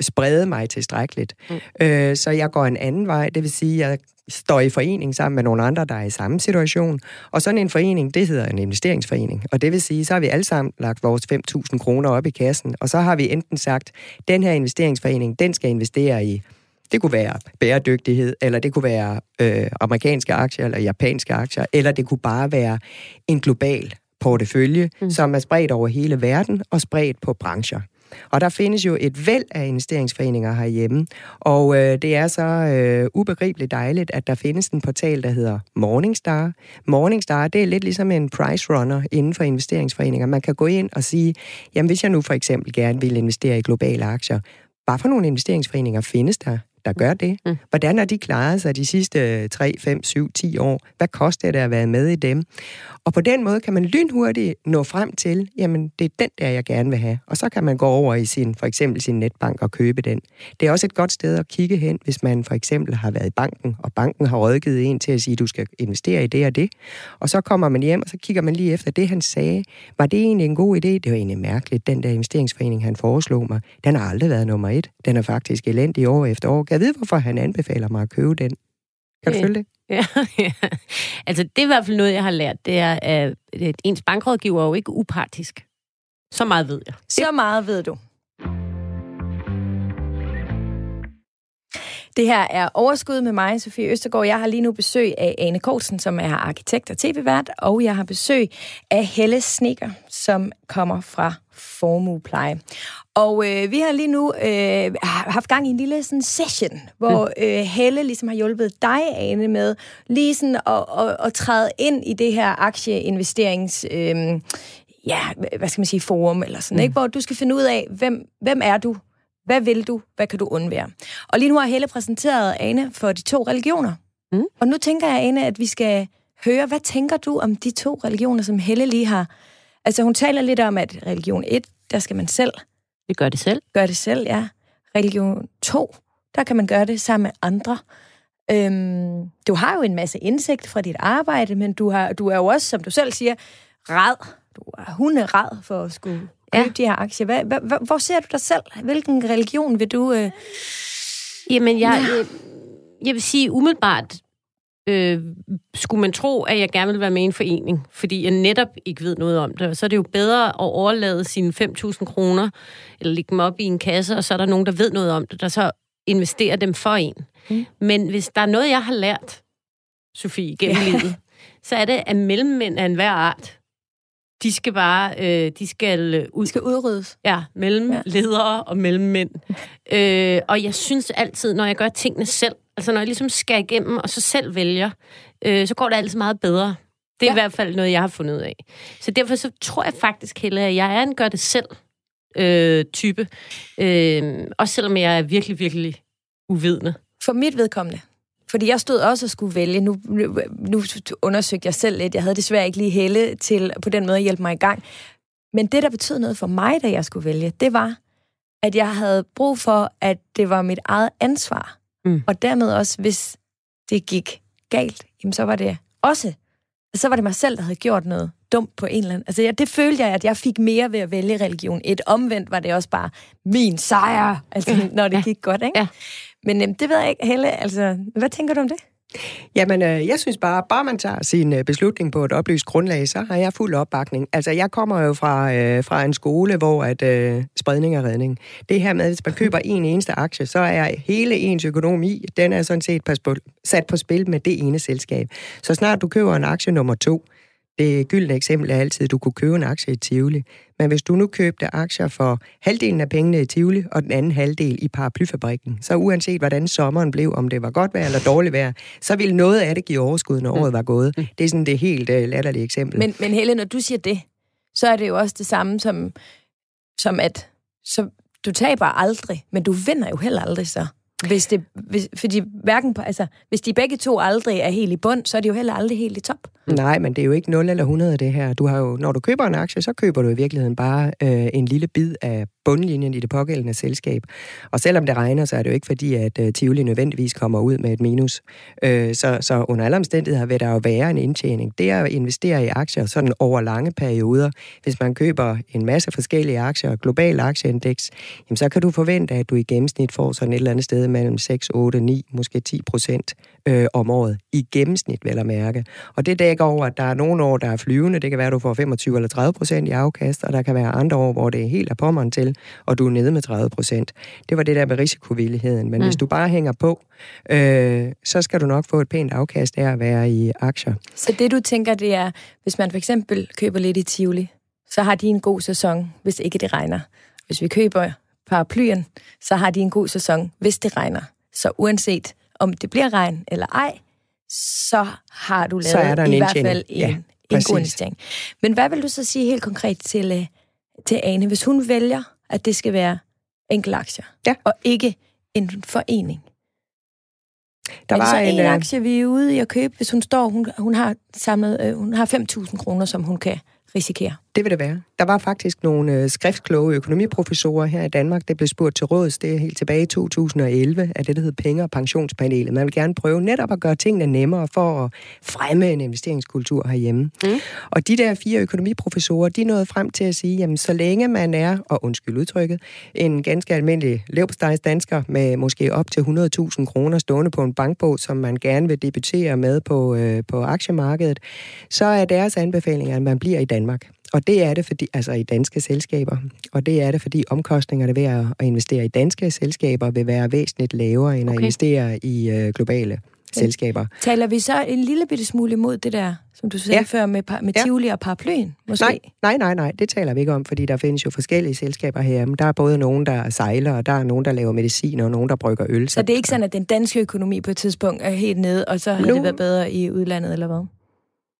sprede mig tilstrækkeligt. Mm. Øh, så jeg går en anden vej, det vil sige, at jeg står i forening sammen med nogle andre, der er i samme situation. Og sådan en forening, det hedder en investeringsforening. Og det vil sige, så har vi alle sammen lagt vores 5.000 kroner op i kassen, og så har vi enten sagt, den her investeringsforening, den skal investere i det kunne være bæredygtighed, eller det kunne være øh, amerikanske aktier, eller japanske aktier, eller det kunne bare være en global portefølje, mm. som er spredt over hele verden og spredt på brancher. Og der findes jo et væld af investeringsforeninger herhjemme, og øh, det er så øh, ubegribeligt dejligt, at der findes en portal, der hedder Morningstar. Morningstar, det er lidt ligesom en price runner inden for investeringsforeninger. Man kan gå ind og sige, jamen hvis jeg nu for eksempel gerne vil investere i globale aktier, hvad for nogle investeringsforeninger findes der? Der gør det. Mm. Hvordan har de klaret sig de sidste 3, 5, 7, 10 år? Hvad koster det at være med i dem? Og på den måde kan man lynhurtigt nå frem til, jamen det er den der, jeg gerne vil have. Og så kan man gå over i sin, for eksempel sin netbank og købe den. Det er også et godt sted at kigge hen, hvis man for eksempel har været i banken, og banken har rådgivet en til at sige, du skal investere i det og det. Og så kommer man hjem, og så kigger man lige efter det, han sagde. Var det egentlig en god idé? Det var egentlig mærkeligt. Den der investeringsforening, han foreslog mig, den har aldrig været nummer et. Den er faktisk elendig år efter år. Kan jeg vide, hvorfor han anbefaler mig at købe den? Kan du følge det? Ja, ja. Altså, det er i hvert fald noget, jeg har lært. Det er, at ens bankrådgiver er jo ikke upartisk. Så meget ved jeg. Så meget ved du. Det her er Overskud med mig, Sofie Østergaard. Jeg har lige nu besøg af Ane Kortsen, som er arkitekt og tv-vært, og jeg har besøg af Helle Sneker, som kommer fra Formuepleje. Og øh, vi har lige nu øh, haft gang i en lille sådan, session, hvor mm. øh, Helle ligesom har hjulpet dig, Ane, med lige sådan at, at, at træde ind i det her aktieinvesterings... Øh, ja, hvad skal man sige, forum eller sådan, mm. ikke? hvor du skal finde ud af, hvem, hvem er du, hvad vil du? Hvad kan du undvære? Og lige nu har Helle præsenteret Ane for de to religioner. Mm. Og nu tænker jeg, Ane, at vi skal høre, hvad tænker du om de to religioner, som Helle lige har... Altså, hun taler lidt om, at religion 1, der skal man selv... Vi gør det selv. Gør det selv, ja. Religion 2, der kan man gøre det sammen med andre. Øhm, du har jo en masse indsigt fra dit arbejde, men du, har, du er jo også, som du selv siger, rad. Du er hunderad for at skulle købe ja. de her aktier. Hvad, hvad, hvor ser du dig selv? Hvilken religion vil du... Øh... Jamen, jeg, ja. jeg, jeg vil sige umiddelbart, øh, skulle man tro, at jeg gerne vil være med i en forening, fordi jeg netop ikke ved noget om det. Så er det jo bedre at overlade sine 5.000 kroner, eller lægge dem op i en kasse, og så er der nogen, der ved noget om det, der så investerer dem for en. Mm. Men hvis der er noget, jeg har lært, Sofie, gennem ja. livet, så er det, at mellemmænd af enhver art de skal bare, øh, de skal øh, ud. De skal udryddes. Ja, mellem ja. ledere og mellem mænd. øh, og jeg synes altid, når jeg gør tingene selv, altså når jeg ligesom skal igennem, og så selv vælger, øh, så går det altid meget bedre. Det er ja. i hvert fald noget, jeg har fundet ud af. Så derfor så tror jeg faktisk, Helle, at jeg er en gør det selv øh, type. Øh, også selvom jeg er virkelig, virkelig uvidende. For mit vedkommende, fordi jeg stod også og skulle vælge. Nu, nu, nu undersøgte jeg selv lidt. Jeg havde desværre ikke lige helle til på den måde at hjælpe mig i gang. Men det, der betød noget for mig, da jeg skulle vælge, det var, at jeg havde brug for, at det var mit eget ansvar. Mm. Og dermed også, hvis det gik galt, jamen så var det også, så var det mig selv, der havde gjort noget dumt på en eller anden. Altså, ja, det følte jeg, at jeg fik mere ved at vælge religion. Et omvendt var det også bare min sejr, altså, når det gik godt, ikke? Ja. Men øhm, det ved jeg ikke, Helle, altså, hvad tænker du om det? Jamen, øh, jeg synes bare, bare man tager sin øh, beslutning på et oplyst grundlag, så har jeg fuld opbakning. Altså, jeg kommer jo fra, øh, fra en skole, hvor at øh, spredning er redning. Det her med, at hvis man køber en eneste aktie, så er hele ens økonomi, den er sådan set på, sat på spil med det ene selskab. Så snart du køber en aktie nummer to, det gyldne eksempel er altid, at du kunne købe en aktie i Tivoli. Men hvis du nu købte aktier for halvdelen af pengene i Tivoli, og den anden halvdel i paraplyfabrikken, så uanset hvordan sommeren blev, om det var godt vejr eller dårligt vejr, så ville noget af det give overskud, når året var gået. Mm. Det er sådan det helt uh, latterlige eksempel. Men, men Helle, når du siger det, så er det jo også det samme som, som at så, du taber aldrig, men du vinder jo heller aldrig så. Hvis det, hvis, fordi hverken, altså, hvis de begge to aldrig er helt i bund, så er de jo heller aldrig helt i top. Nej, men det er jo ikke 0 eller 100 det her. Du har jo, når du køber en aktie, så køber du i virkeligheden bare øh, en lille bid af bundlinjen i det pågældende selskab. Og selvom det regner, så er det jo ikke fordi, at uh, Tivoli nødvendigvis kommer ud med et minus. Uh, så, så under alle omstændigheder vil der jo være en indtjening. Det er at investere i aktier sådan over lange perioder. Hvis man køber en masse forskellige aktier, global aktieindeks, jamen så kan du forvente, at du i gennemsnit får sådan et eller andet sted mellem 6, 8, 9, måske 10 procent øh, om året. I gennemsnit, vel at mærke. Og det dækker over, at der er nogle år, der er flyvende. Det kan være, at du får 25 eller 30 procent i afkast, og der kan være andre år, hvor det er helt af pommeren til, og du er nede med 30 procent. Det var det der med risikovilligheden. Men mm. hvis du bare hænger på, øh, så skal du nok få et pænt afkast af at være i aktier. Så det, du tænker, det er, hvis man for eksempel køber lidt i Tivoli, så har de en god sæson, hvis ikke det regner. Hvis vi køber paraplyen, så har de en god sæson, hvis det regner. Så uanset om det bliver regn eller ej, så har du lavet i hvert fald en, ja, en god investering. Men hvad vil du så sige helt konkret til, øh, til Ane, hvis hun vælger, at det skal være enkelaktier, ja. og ikke en forening? Der er var så en, en øh, aktie, vi er ude i at købe, hvis hun står, hun, hun har samlet, øh, hun har 5.000 kroner, som hun kan risikere. Det vil det være. Der var faktisk nogle øh, skriftkloge økonomiprofessorer her i Danmark, der blev spurgt til råds, det er helt tilbage i 2011, af det, der hed Penge- og Pensionspanelet. Man vil gerne prøve netop at gøre tingene nemmere for at fremme en investeringskultur herhjemme. Mm. Og de der fire økonomiprofessorer, de nåede frem til at sige, jamen så længe man er, og undskyld udtrykket, en ganske almindelig dansker med måske op til 100.000 kroner stående på en bankbog, som man gerne vil debutere med på, øh, på aktiemarkedet, så er deres anbefaling, at man bliver i Danmark. Og det er det fordi, altså i danske selskaber, og det er det, fordi omkostningerne ved at investere i danske selskaber vil være væsentligt lavere end okay. at investere i øh, globale selskaber. Taler vi så en lille bitte smule imod det der, som du sagde ja. før, med, med ja. Tivoli og paraplyen, måske? Nej, nej, nej, nej, det taler vi ikke om, fordi der findes jo forskellige selskaber her. Men der er både nogen, der sejler, og der er nogen, der laver medicin, og nogen, der brygger øl. Så, det er ikke sådan, at den danske økonomi på et tidspunkt er helt nede, og så har det været bedre i udlandet, eller hvad?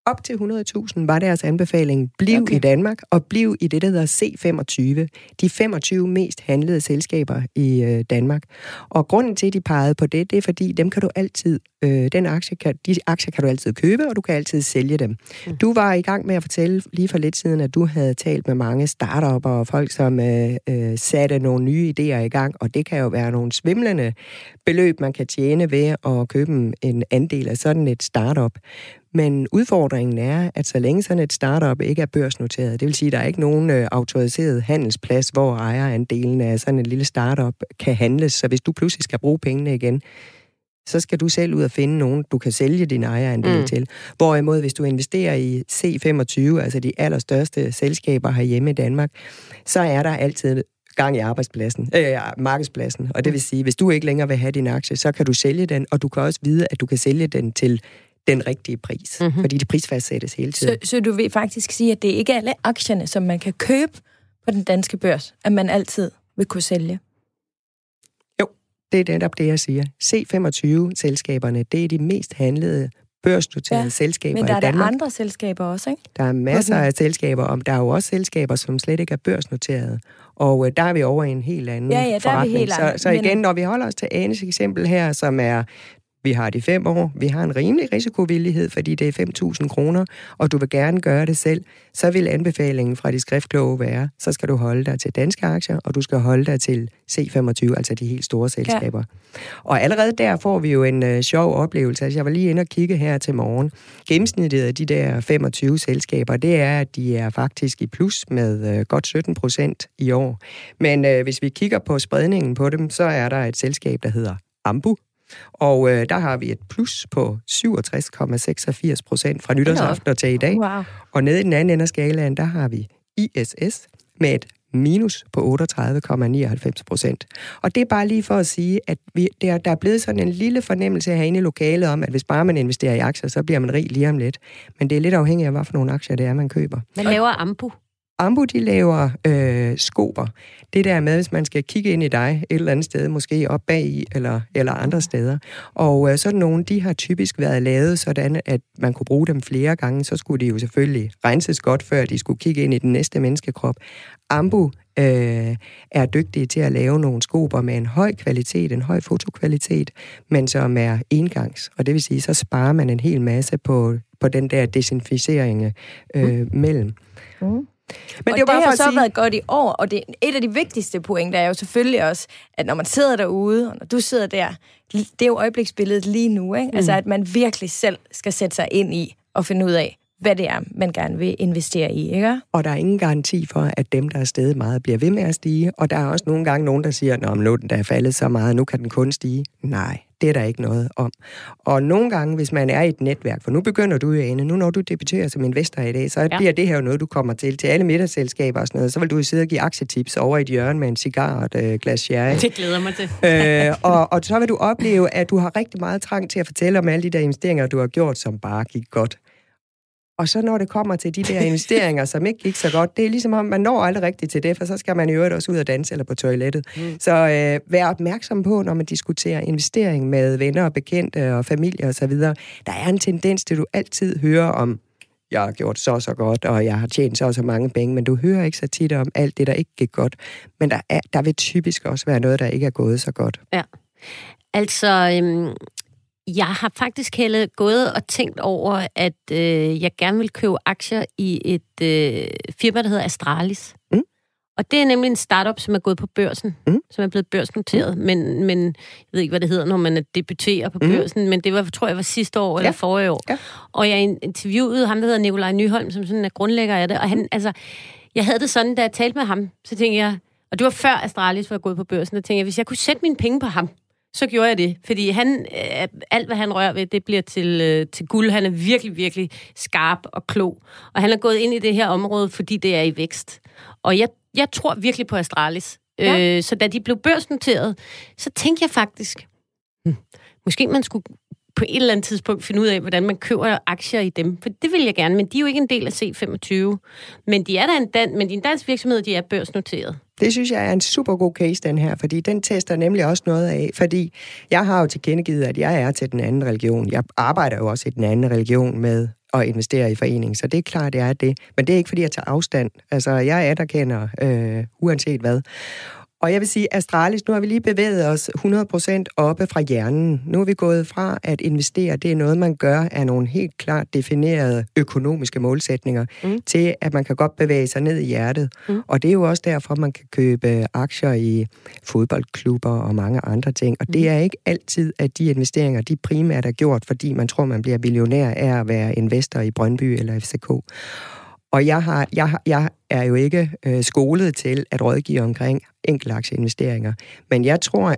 Op til 100.000 var deres anbefaling, bliv okay. i Danmark, og bliv i det, der hedder C25, de 25 mest handlede selskaber i øh, Danmark. Og grunden til, at de pegede på det, det er fordi, dem kan du altid, øh, den aktie kan, de aktier kan du altid købe, og du kan altid sælge dem. Mm. Du var i gang med at fortælle lige for lidt siden, at du havde talt med mange startupper og folk, som øh, øh, satte nogle nye idéer i gang, og det kan jo være nogle svimlende beløb, man kan tjene ved at købe en andel af sådan et startup. Men udfordringen er, at så længe sådan et startup ikke er børsnoteret, det vil sige, at der er ikke nogen øh, autoriseret handelsplads, hvor ejerandelen af sådan en lille startup kan handles. Så hvis du pludselig skal bruge pengene igen, så skal du selv ud og finde nogen, du kan sælge din ejerandel mm. til. Hvorimod, hvis du investerer i C25, altså de allerstørste selskaber herhjemme i Danmark, så er der altid gang i arbejdspladsen, øh, markedspladsen. Og det vil sige, hvis du ikke længere vil have din aktie, så kan du sælge den, og du kan også vide, at du kan sælge den til den rigtige pris, mm-hmm. fordi de prisfastsættes hele tiden. Så, så du vil faktisk sige, at det ikke er alle aktierne, som man kan købe på den danske børs, at man altid vil kunne sælge? Jo, det er netop det, jeg siger. C25-selskaberne, det er de mest handlede børsnoterede ja, selskaber Men der er der andre selskaber også, ikke? Der er masser af selskaber, om der er jo også selskaber, som slet ikke er børsnoterede. Og øh, der er vi over i en helt anden ja, ja, der er vi helt så, så igen, men... når vi holder os til Anes eksempel her, som er vi har de fem år, vi har en rimelig risikovillighed, fordi det er 5.000 kroner, og du vil gerne gøre det selv, så vil anbefalingen fra de skriftkloge være, så skal du holde dig til danske aktier, og du skal holde dig til C25, altså de helt store selskaber. Ja. Og allerede der får vi jo en uh, sjov oplevelse. Altså, jeg var lige inde og kigge her til morgen. Gennemsnittet af de der 25 selskaber, det er, at de er faktisk i plus med uh, godt 17 procent i år. Men uh, hvis vi kigger på spredningen på dem, så er der et selskab, der hedder Ambu, og øh, der har vi et plus på 67,86 procent fra nytårsaften til i dag. Wow. Og nede i den anden ende af skalaen, der har vi ISS med et minus på 38,99 procent. Og det er bare lige for at sige, at vi, der, der er blevet sådan en lille fornemmelse herinde i lokalet om, at hvis bare man investerer i aktier, så bliver man rig lige om lidt. Men det er lidt afhængigt af, hvad for nogle aktier det er, man køber. Hvad laver Ambu? Ambu, de laver øh, skober. Det der med, hvis man skal kigge ind i dig et eller andet sted, måske op bag i eller, eller andre steder. Og øh, sådan nogle, de har typisk været lavet sådan, at man kunne bruge dem flere gange. Så skulle de jo selvfølgelig renses godt, før de skulle kigge ind i den næste menneskekrop. Ambu øh, er dygtige til at lave nogle skober med en høj kvalitet, en høj fotokvalitet, men som er engangs. Og det vil sige, så sparer man en hel masse på, på den der desinficering øh, mm. mellem. Mm. Men og det, det har så sige... været godt i år, og det, et af de vigtigste pointer er jo selvfølgelig også, at når man sidder derude, og når du sidder der, det er jo øjebliksbilledet lige nu, ikke? Mm. Altså, at man virkelig selv skal sætte sig ind i og finde ud af, hvad det er, man gerne vil investere i, ikke? Og der er ingen garanti for, at dem, der er steget meget, bliver ved med at stige. Og der er også nogle gange nogen, der siger, at nu den der er faldet så meget, nu kan den kun stige. Nej, det er der ikke noget om. Og nogle gange, hvis man er i et netværk, for nu begynder du jo, Ane, nu når du debuterer som investor i dag, så ja. bliver det her jo noget, du kommer til. Til alle middagsselskaber og sådan noget, så vil du sidde og give aktietips over i et hjørne med en cigar og et øh, glas sherry. Det glæder mig til. øh, og, og så vil du opleve, at du har rigtig meget trang til at fortælle om alle de der investeringer, du har gjort, som bare gik godt. Og så når det kommer til de der investeringer, som ikke gik så godt, det er ligesom om, man når aldrig rigtigt til det, for så skal man i øvrigt også ud og danse eller på toilettet. Mm. Så øh, vær opmærksom på, når man diskuterer investering med venner og bekendte og familie osv., der er en tendens til, du altid hører om, jeg har gjort så så godt, og jeg har tjent så så mange penge, men du hører ikke så tit om alt det, der ikke gik godt. Men der, er, der vil typisk også være noget, der ikke er gået så godt. Ja. Altså, øhm, Jeg har faktisk heller gået og tænkt over, at øh, jeg gerne vil købe aktier i et øh, firma, der hedder Astralis. Mm. Og det er nemlig en startup, som er gået på børsen, Mm. som er blevet børsnoteret. Mm. Men, men jeg ved ikke, hvad det hedder, når man debuterer på Mm. børsen, men det var, tror jeg, var sidste år eller Ja. forrige år. Ja. Og jeg interviewede ham, der hedder Nikolaj Nyholm, som sådan er grundlægger af det, og han, altså, jeg havde det sådan, da jeg talte med ham, så tænkte jeg, og det var før Astralis var gået på børsen, der tænkte jeg, hvis jeg kunne sætte mine penge på ham, så gjorde jeg det. Fordi han, øh, alt, hvad han rører ved, det bliver til, øh, til guld. Han er virkelig, virkelig skarp og klog. Og han er gået ind i det her område, fordi det er i vækst. Og jeg, jeg tror virkelig på Astralis. Ja. Øh, så da de blev børsnoteret, så tænkte jeg faktisk, hmm, måske man skulle på et eller andet tidspunkt finde ud af, hvordan man køber aktier i dem. For det vil jeg gerne, men de er jo ikke en del af C25. Men de er da en, dan- men de er en dansk virksomhed, de er børsnoteret. Det synes jeg er en super god case, den her, fordi den tester nemlig også noget af, fordi jeg har jo tilkendegivet, at jeg er til den anden religion. Jeg arbejder jo også i den anden religion med at investere i foreningen, så det er klart, det er det. Men det er ikke, fordi jeg tager afstand. Altså, jeg anerkender øh, uanset hvad. Og jeg vil sige, Astralis, nu har vi lige bevæget os 100% oppe fra hjernen. Nu er vi gået fra at investere, det er noget, man gør af nogle helt klart definerede økonomiske målsætninger, mm. til at man kan godt bevæge sig ned i hjertet. Mm. Og det er jo også derfor, man kan købe aktier i fodboldklubber og mange andre ting. Og det er ikke altid, at de investeringer, de primært er gjort, fordi man tror, man bliver millionær af at være investor i Brøndby eller FCK. Og jeg, har, jeg, jeg er jo ikke øh, skolet til at rådgive omkring enkeltaktieinvesteringer, men jeg tror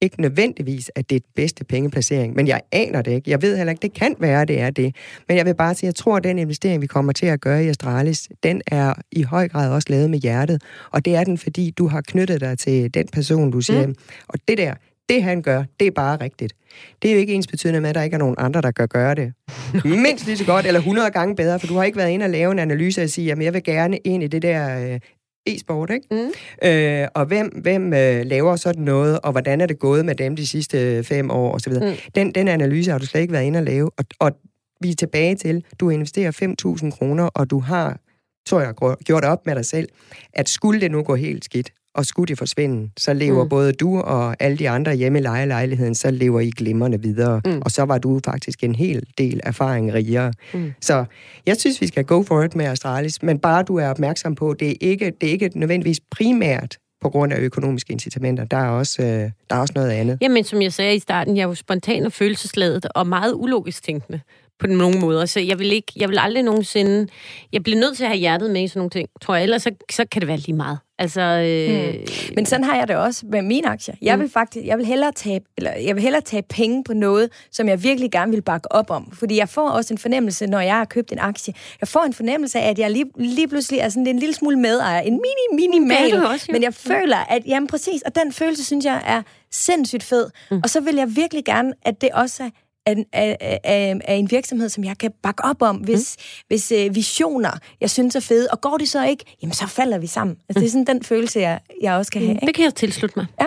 ikke nødvendigvis, at det er den bedste pengeplacering, men jeg aner det ikke. Jeg ved heller ikke, det kan være, at det er det. Men jeg vil bare sige, at jeg tror, at den investering, vi kommer til at gøre i Astralis, den er i høj grad også lavet med hjertet. Og det er den, fordi du har knyttet dig til den person, du siger, mm. og det der, det han gør, det er bare rigtigt. Det er jo ikke ens betydende med, at der ikke er nogen andre, der kan gøre det. Mindst lige så godt, eller 100 gange bedre, for du har ikke været inde og lave en analyse og sige, at jeg vil gerne ind i det der øh, e-sport, ikke? Mm. Øh, og hvem, hvem øh, laver sådan noget, og hvordan er det gået med dem de sidste fem år, og så videre. Mm. Den, den analyse har du slet ikke været inde og lave, og, og vi er tilbage til, du investerer 5.000 kroner, og du har, tror jeg, gjort op med dig selv, at skulle det nu gå helt skidt, og skulle det forsvinde, så lever mm. både du og alle de andre hjemme i lejelejligheden, så lever I glimrende videre. Mm. Og så var du faktisk en hel del erfaring rigere. Mm. Så jeg synes, vi skal go for it med Astralis, men bare du er opmærksom på, det er ikke, det er ikke nødvendigvis primært på grund af økonomiske incitamenter. Der er også, øh, der er også noget andet. Jamen, som jeg sagde i starten, jeg er jo spontan og følelsesladet og meget ulogisk tænkende på nogle måder. Så jeg vil, ikke, jeg vil aldrig nogensinde... Jeg bliver nødt til at have hjertet med i sådan nogle ting, tror jeg. Ellers så, så kan det være lige meget. Altså, øh, mm. Men sådan har jeg det også med mine aktier. Jeg vil faktisk, jeg vil hellere tage, eller jeg vil hellere tage penge på noget, som jeg virkelig gerne vil bakke op om. Fordi jeg får også en fornemmelse, når jeg har købt en aktie. Jeg får en fornemmelse af, at jeg lige, lige pludselig er sådan en lille smule medejer. En mini, minimal. Det du også, jo. men jeg føler, at, jamen præcis, og den følelse, synes jeg, er sindssygt fed. Mm. Og så vil jeg virkelig gerne, at det også er af, af, af, af en virksomhed, som jeg kan bakke op om, hvis, mm. hvis øh, visioner, jeg synes er fede. Og går det så ikke, jamen så falder vi sammen. Altså, det er sådan den følelse, jeg, jeg også kan have. Ikke? det kan jeg tilslutte mig. Ja.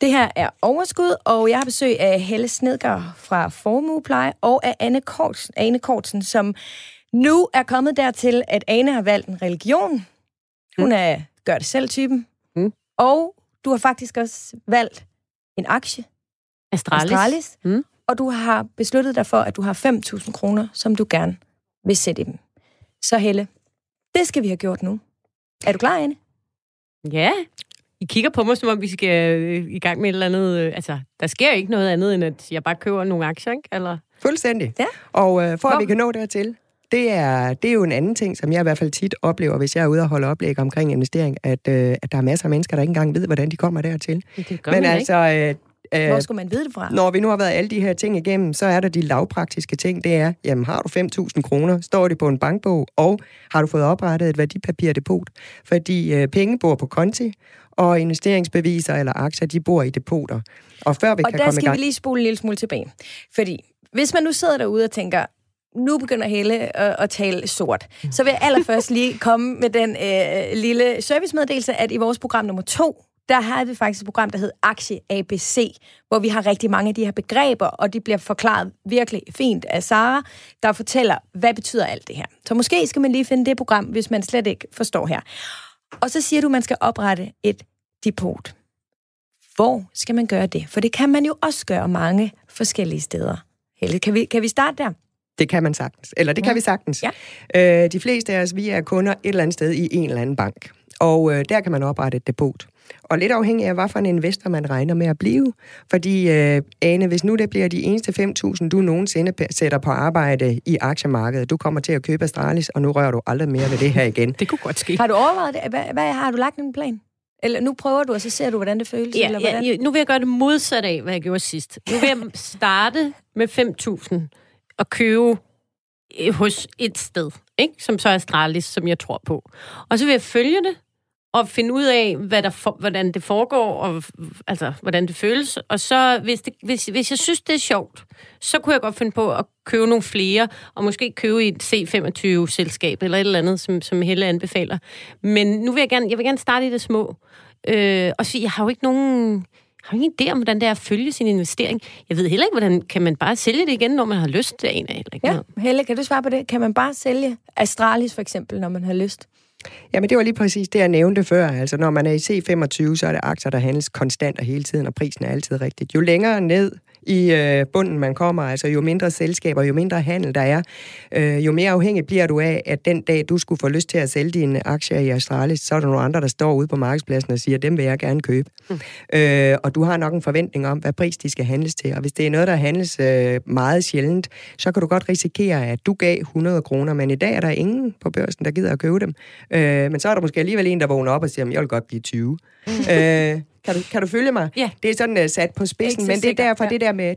Det her er Overskud, og jeg har besøg af Helle Snedgaard fra Formuepleje og af Anne Kortsen, Ane Kortsen, som nu er kommet dertil, at Ane har valgt en religion. Hun er gør det selv-typen. Mm. Og du har faktisk også valgt en aktie, Astralis. Astralis, Mm. og du har besluttet dig for, at du har 5.000 kroner, som du gerne vil sætte i dem. Så Helle, det skal vi have gjort nu. Er du klar, Anne? Ja. I kigger på mig, som om vi skal øh, i gang med et eller andet... Øh, altså, der sker ikke noget andet, end at jeg bare køber nogle aktier, ikke? Eller... Fuldstændig. Ja. Og øh, for at Hvor- vi kan nå dertil, det er, det er jo en anden ting, som jeg i hvert fald tit oplever, hvis jeg er ude og holde oplæg omkring investering, at, øh, at der er masser af mennesker, der ikke engang ved, hvordan de kommer dertil. Det gør Men man altså, øh, Hvor øh, skulle man vide det fra? når vi nu har været alle de her ting igennem, så er der de lavpraktiske ting. Det er, jamen har du 5.000 kroner, står det på en bankbog, og har du fået oprettet et værdipapirdepot? Fordi øh, penge bor på konti, og investeringsbeviser eller aktier, de bor i depoter. Og før vi Og kan der komme i skal gang... vi lige spole en lille smule tilbage. Fordi hvis man nu sidder derude og tænker, nu begynder Helle at, øh, at tale sort, så vil jeg allerførst lige komme med den øh, lille servicemeddelelse, at i vores program nummer to, der har vi faktisk et program, der hedder Aktie ABC, hvor vi har rigtig mange af de her begreber, og de bliver forklaret virkelig fint af Sara, der fortæller, hvad betyder alt det her. Så måske skal man lige finde det program, hvis man slet ikke forstår her. Og så siger du, at man skal oprette et depot. hvor skal man gøre det? For det kan man jo også gøre mange forskellige steder. Helle, kan vi, kan vi starte der? Det kan man sagtens. Eller det kan Ja. vi sagtens. Ja. Øh, de fleste af os, vi er kunder et eller andet sted i en eller anden bank. Og øh, der kan man oprette et depot. Og lidt afhængig af, hvad for en investor man regner med at blive. Fordi, øh, Ane, hvis nu det bliver de eneste 5.000, du nogensinde p- sætter på arbejde i aktiemarkedet, du kommer til at købe Astralis, og nu rører du aldrig mere ved det her igen. Det kunne godt ske. Har du overvejet det? Hvad, hvad har du lagt en plan? Eller nu prøver du, og så ser du, hvordan det føles? Ja, eller hvordan? ja, nu vil jeg gøre det modsat af, hvad jeg gjorde sidst. Nu vil jeg starte med 5.000 at købe øh, hos et sted, ikke? som så er Astralis, som jeg tror på. Og så vil jeg følge det, og finde ud af, hvad der for, hvordan det foregår, og altså, hvordan det føles. Og så, hvis, det, hvis, hvis jeg synes, det er sjovt, så kunne jeg godt finde på at købe nogle flere, og måske købe i et C25-selskab, eller et eller andet, som, som Helle anbefaler. Men nu vil jeg gerne, jeg vil gerne starte i det små. Øh, og sige, jeg har jo ikke nogen... Jeg har ingen idé om, hvordan det er at følge sin investering. Jeg ved heller ikke, hvordan kan man bare sælge det igen, når man har lyst til en af. Eller ikke Ja, noget. Helle, kan du svare på det? Kan man bare sælge Astralis for eksempel, når man har lyst? Jamen, det var lige præcis det, jeg nævnte før. Altså, når man er i C25, så er det aktier, der handles konstant og hele tiden, og prisen er altid rigtigt. Jo længere ned i øh, bunden man kommer, altså jo mindre selskaber, jo mindre handel der er, øh, jo mere afhængig bliver du af, at den dag, du skulle få lyst til at sælge dine aktier i Astralis, så er der nogle andre, der står ude på markedspladsen og siger, dem vil jeg gerne købe. Mm. Øh, og du har nok en forventning om, hvad pris de skal handles til. Og hvis det er noget, der handles øh, meget sjældent, så kan du godt risikere, at du gav 100 kroner, men i dag er der ingen på børsen, der gider at købe dem. Øh, men så er der måske alligevel en, der vågner op og siger, jeg vil godt blive 20. øh, kan, du, kan du følge mig? Ja. Det er sådan uh, sat på spidsen, men det er sikkert, derfor ja. det der med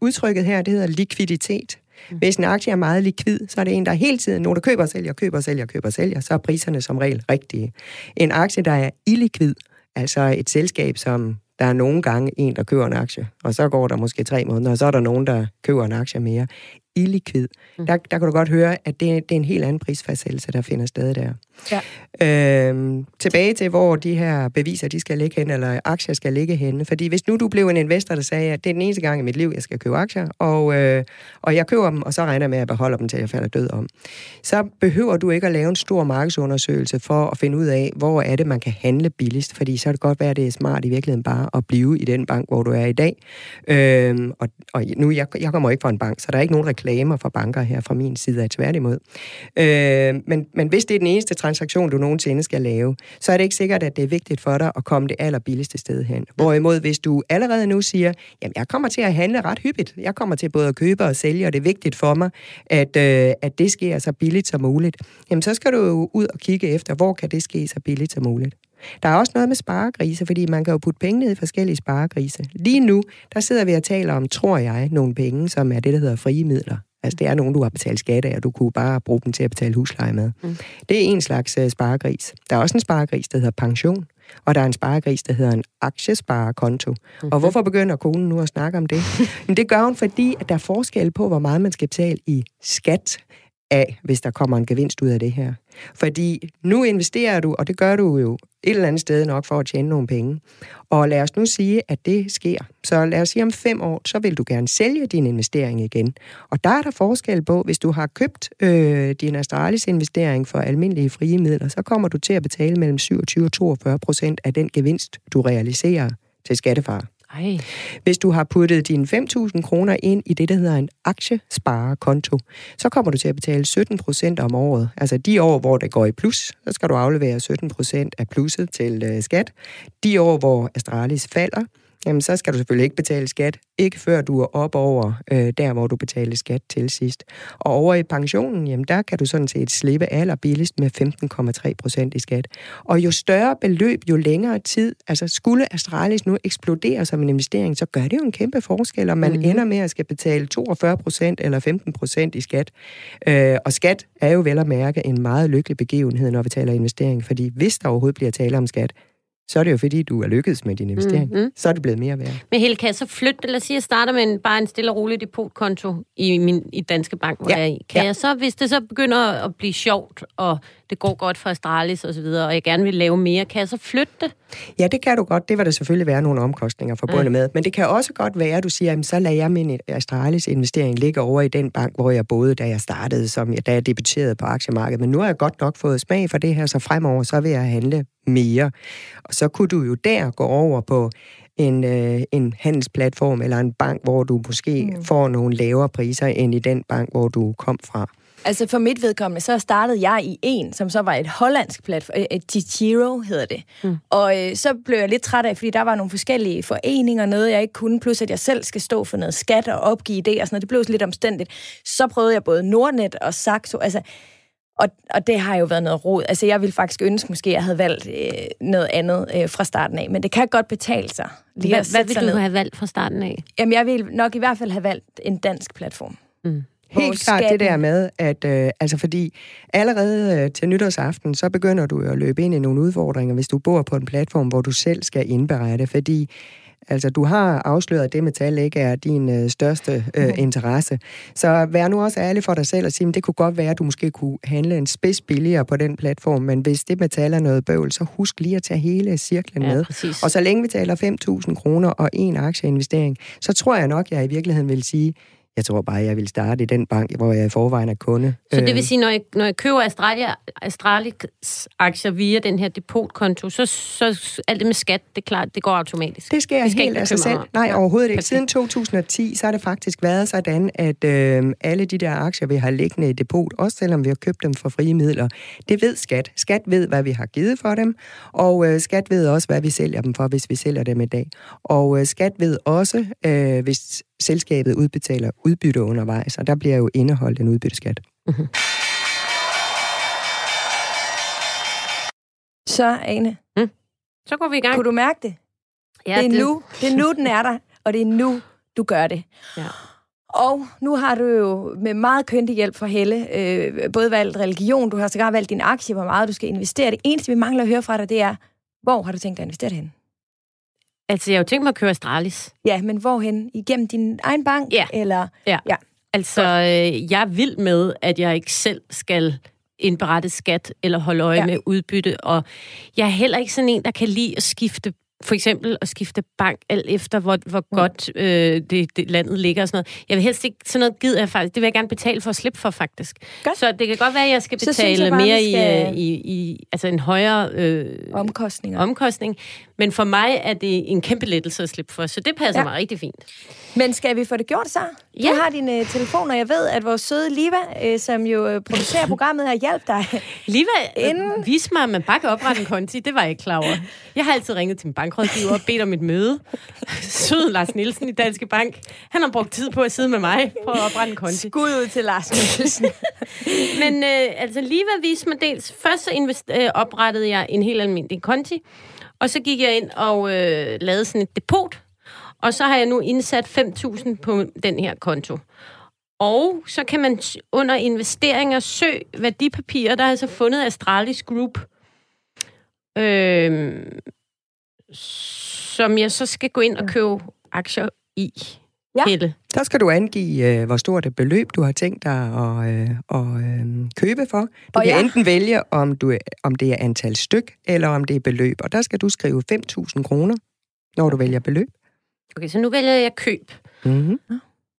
udtrykket her, det hedder likviditet. Hvis en aktie er meget likvid, så er det en, der hele tiden, når der køber og sælger, køber og sælger, køber og sælger, så er priserne som regel rigtige. En aktie, der er illikvid, altså et selskab, som der er nogle gange en, der køber en aktie, og så går der måske tre måneder, og så er der nogen, der køber en aktie mere. Illikvid. Der, der kan du godt høre, at det, det er en helt anden prisfastsættelse, der finder sted der. Ja. Øhm, tilbage til, hvor de her beviser, de skal ligge hen, eller aktier skal ligge henne. Fordi hvis nu du blev en investor, der sagde, at det er den eneste gang i mit liv, jeg skal købe aktier, og, øh, og jeg køber dem, og så regner jeg med at beholde dem, til jeg falder død om, så behøver du ikke at lave en stor markedsundersøgelse for at finde ud af, hvor er det, man kan handle billigst. Fordi så kan det godt være, at det er smart i virkeligheden bare at blive i den bank, hvor du er i dag. Øhm, og, og nu, jeg, jeg kommer ikke fra en bank, så der er ikke nogen reklamer for banker her fra min side af tværtimod. Øh, men, men hvis det er den eneste transaktion, du nogensinde skal lave, så er det ikke sikkert, at det er vigtigt for dig at komme det allerbilligste sted hen. Hvorimod, hvis du allerede nu siger, jamen jeg kommer til at handle ret hyppigt, jeg kommer til både at købe og sælge, og det er vigtigt for mig, at, øh, at det sker så billigt som muligt, jamen så skal du jo ud og kigge efter, hvor kan det ske så billigt som muligt. Der er også noget med sparegrise, fordi man kan jo putte penge ned i forskellige sparegrise. Lige nu, der sidder vi og taler om, tror jeg, nogle penge, som er det, der hedder frie midler. Altså, det er nogen, du har betalt skat af, og du kunne bare bruge dem til at betale husleje med. Mm. Det er en slags uh, sparegris. Der er også en sparegris, der hedder pension, og der er en sparegris, der hedder en aktiesparekonto. Mm-hmm. Og hvorfor begynder konen nu at snakke om det? Men det gør hun, fordi at der er forskel på, hvor meget man skal betale i skat af, hvis der kommer en gevinst ud af det her. Fordi nu investerer du, og det gør du jo et eller andet sted nok for at tjene nogle penge. Og lad os nu sige, at det sker. Så lad os sige om fem år, så vil du gerne sælge din investering igen. Og der er der forskel på, hvis du har købt øh, din Astralis investering for almindelige frie midler, så kommer du til at betale mellem 27 og 42 procent af den gevinst, du realiserer til skattefar. Ej. Hvis du har puttet dine 5.000 kroner ind i det, der hedder en aktiesparekonto, så kommer du til at betale 17 procent om året. Altså de år, hvor det går i plus, så skal du aflevere 17 procent af plusset til øh, skat. De år, hvor Astralis falder, jamen så skal du selvfølgelig ikke betale skat, ikke før du er op over øh, der, hvor du betalte skat til sidst. Og over i pensionen, jamen der kan du sådan set slippe allerbilligst med 15,3 procent i skat. Og jo større beløb, jo længere tid, altså skulle Astralis nu eksplodere som en investering, så gør det jo en kæmpe forskel, om man mm. ender med at skal betale 42 procent eller 15 procent i skat. Øh, og skat er jo vel at mærke en meget lykkelig begivenhed, når vi taler investering, fordi hvis der overhovedet bliver tale om skat, så er det jo fordi, du er lykkedes med din investering. Mhm. Så er det blevet mere værd. Men Helle, kan jeg så flytte, lad os sige, at jeg starter med en, bare en stille og rolig depotkonto i min i Danske Bank, hvor Ja, jeg er i. Kan ja. jeg så, hvis det så begynder at blive sjovt, og det går godt for Astralis og så videre, og jeg gerne vil lave mere, kan jeg så flytte det? Ja, det kan du godt. Det vil der selvfølgelig være nogle omkostninger forbundet mm. med. Men det kan også godt være, at du siger, jamen, så lader jeg min Astralis investering ligge over i den bank, hvor jeg boede, da jeg startede, som jeg, da jeg debuterede på aktiemarkedet. Men nu har jeg godt nok fået smag for det her, så fremover så vil jeg handle mere. Og så kunne du jo der gå over på en, øh, en handelsplatform eller en bank, hvor du måske mm. får nogle lavere priser end i den bank, hvor du kom fra. Altså for mit vedkommende, så startede jeg i en, som så var et hollandsk platform, et Giro hedder det. Mm. Og øh, så blev jeg lidt træt af, fordi der var nogle forskellige foreninger, noget jeg ikke kunne, plus at jeg selv skal stå for noget skat og opgive det og sådan noget. Det blev så lidt omstændigt. Så prøvede jeg både Nordnet og Saxo, altså og, og det har jo været noget rod. Altså, jeg ville faktisk ønske, måske, at jeg havde valgt øh, noget andet øh, fra starten af. Men det kan godt betale sig. Lige hvad hvad vil du have valgt fra starten af? Jamen, jeg vil nok i hvert fald have valgt en dansk platform. Mm. Helt klart det der med, at øh, altså fordi allerede øh, til nytårsaften, så begynder du at løbe ind i nogle udfordringer, hvis du bor på en platform, hvor du selv skal indberette, fordi Altså, du har afsløret, at det metal ikke er din øh, største øh, mm. interesse. Så vær nu også ærlig for dig selv og sige, at det kunne godt være, at du måske kunne handle en spids billigere på den platform, men hvis det metal er noget bøvl, så husk lige at tage hele cirklen ja, med. Præcis. Og så længe vi taler 5.000 kroner og en aktieinvestering, så tror jeg nok, jeg i virkeligheden vil sige, jeg tror bare, jeg vil starte i den bank, hvor jeg i forvejen er kunde. Så det vil øh. sige, når jeg, når jeg køber Astralia, Astralis aktier via den her depotkonto, så, så alt det med skat, det er klart, det går automatisk. Det sker det helt af sig selv. Nej, overhovedet ikke. Siden 2010, så har det faktisk været sådan, at øh, alle de der aktier, vi har liggende i depot, også selvom vi har købt dem for frie midler, det ved skat. Skat ved, hvad vi har givet for dem, og øh, skat ved også, hvad vi sælger dem for, hvis vi sælger dem i dag. Og øh, skat ved også, øh, hvis selskabet udbetaler udbytte undervejs, og der bliver jo indeholdt en udbytteskat. Mm-hmm. Så, Ane. Mm. Så går vi i gang. Kunne du mærke det? Ja, det, er det... Nu, det er nu, den er der, og det er nu, du gør det. Ja. Og nu har du jo med meget køndig hjælp fra Helle øh, både valgt religion, du har sågar valgt din aktie, hvor meget du skal investere. Det eneste, vi mangler at høre fra dig, det er, hvor har du tænkt dig at investere det hen? Altså, jeg har jo tænkt mig at køre Astralis. Ja, men hvorhen? Igennem din egen bank? Ja. Eller? Ja. ja. Altså, øh, jeg er vild med, at jeg ikke selv skal indberette skat eller holde øje ja. med udbytte, og jeg er heller ikke sådan en, der kan lide at skifte for eksempel at skifte bank alt efter, hvor, hvor mm. godt øh, det, det landet ligger og sådan noget. Jeg vil helst ikke, sådan noget gider jeg faktisk, det vil jeg gerne betale for at slippe for faktisk. Godt. Så det kan godt være, at jeg skal betale jeg bare, mere skal... i, i, i, altså en højere øh, Omkostninger. omkostning. Men for mig er det en kæmpe lettelse at slippe for, så det passer ja. mig rigtig fint. Men skal vi få det gjort så? Ja. Du har dine telefon, og jeg ved, at vores søde Liva, øh, som jo øh, producerer programmet her, hjælp dig. Liva, øh, inden... vis mig, at man bare kan oprette en konti. Det var jeg ikke klar over. Jeg har altid ringet til min bankrådgiver og bedt om et møde. Sød Lars Nielsen i Danske Bank. Han har brugt tid på at sidde med mig på at oprette en konti. Skud ud til Lars Nielsen. Men øh, altså, Liva viste mig dels... Først så invest- øh, oprettede jeg en helt almindelig konti, og så gik jeg ind og øh, lavede sådan et depot, og så har jeg nu indsat 5.000 på den her konto. Og så kan man under investeringer søge værdipapirer, der har jeg så altså fundet Astralis Group, øh, som jeg så skal gå ind og købe aktier i. Ja. Helle. Der skal du angive, øh, hvor stort et beløb, du har tænkt dig at, øh, at øh, købe for. Du og kan ja. enten vælge, om, du, om det er antal styk, eller om det er beløb. Og der skal du skrive 5.000 kroner, når du vælger beløb. Okay, så nu vælger jeg køb. Mm-hmm.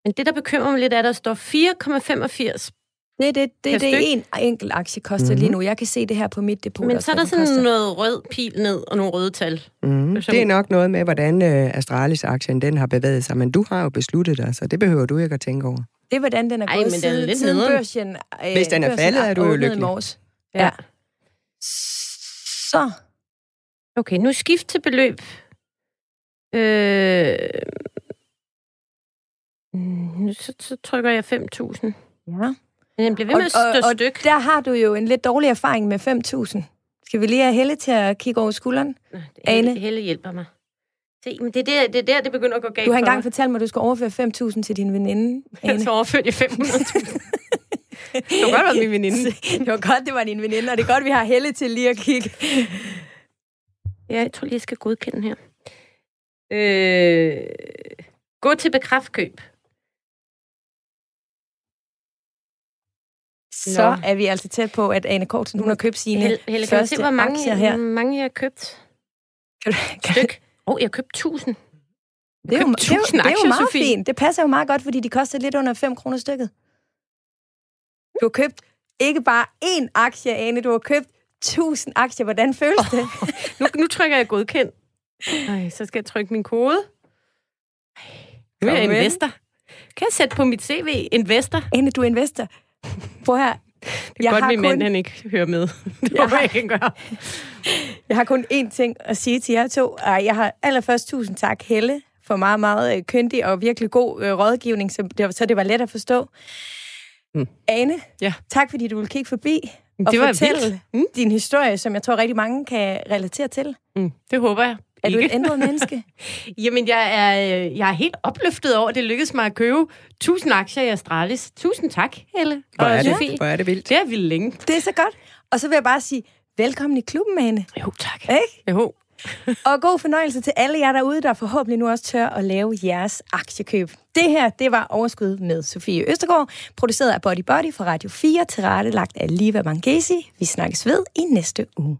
Men det, der bekymrer mig lidt, er, at der står 4,85 det, det, det, det er en enkelt aktie koster mm-hmm. lige nu. Jeg kan se det her på mit depot. Men så er der sådan koster. noget rød pil ned og nogle røde tal. Mm-hmm. Som... Det er nok noget med, hvordan uh, Astralis-aktien den har bevæget sig. Men du har jo besluttet dig, så det behøver du ikke at tænke over. Det er, hvordan den er gået men siden, er lidt siden børsen. Øh, Hvis den er faldet, er du jo lykkelig. Ja. ja. Så. Okay, nu skift til beløb. Øh... Nu så, så trykker jeg 5.000. Ja. Men den bliver ved med at stå og, styk. Og der har du jo en lidt dårlig erfaring med 5.000. Skal vi lige have Helle til at kigge over skulderen? Nå, det? Helle, Helle hjælper mig. Se, men det er, der, det er der, det begynder at gå galt Du har engang fortalt mig, at du skal overføre 5.000 til din veninde. Ane. Så overførte jeg 500.000. det var godt, at min veninde. det var godt, det var din veninde, og det er godt, vi har Helle til lige at kigge. Ja, jeg tror lige, jeg skal godkende her. Øh, gå til bekræftkøb. Så Nå. er vi altså tæt på, at Ane Kortsen, hun har købt sine Hel, Helle, første se, hvor mange, aktier her. Hvor mange jeg har købt? Kan du, kan Styk. Åh, oh, jeg har købt 1000. Det er, jo, det, er jo, det er jo meget Sofie. fint. Det passer jo meget godt, fordi de koster lidt under 5 kroner stykket. Du har købt ikke bare én aktie, Ane, du har købt 1000 aktier. Hvordan føles oh, det? nu, nu trykker jeg godkendt. Ej, så skal jeg trykke min kode. Nu er jeg investor. Kan jeg sætte på mit CV investor? Ane, du er investor. Prøv her. Det er godt, min mand han ikke hører med. Det jeg ikke, han gør. Jeg har kun én ting at sige til jer to. Jeg har allerførst tusind tak, Helle, for meget, meget øh, kyndig og virkelig god øh, rådgivning, så det, var, så det var let at forstå. Mm. Ane, Ja. tak fordi du ville kigge forbi og Det var fortælle vildt. Mm. din historie, som jeg tror rigtig mange kan relatere til. Mm, det håber jeg. Er du ikke. et ændret menneske? Jamen, jeg er, øh, jeg er helt opløftet over, at det lykkedes mig at købe 1000 aktier i Astralis. Tusind tak, Helle Hvor og er, Sofie. det, hvor er det vildt. Det er vildt længe. Det er så godt. Og så vil jeg bare sige, velkommen i klubben, Ane. Jo, tak. Ikke? Jo. Og god fornøjelse til alle jer derude, der forhåbentlig nu også tør at lave jeres aktiekøb. Det her, det var Overskud med Sofie Østergaard, produceret af Body Body fra Radio 4, tilrettelagt af Liva Mangesi. Vi snakkes ved i næste uge.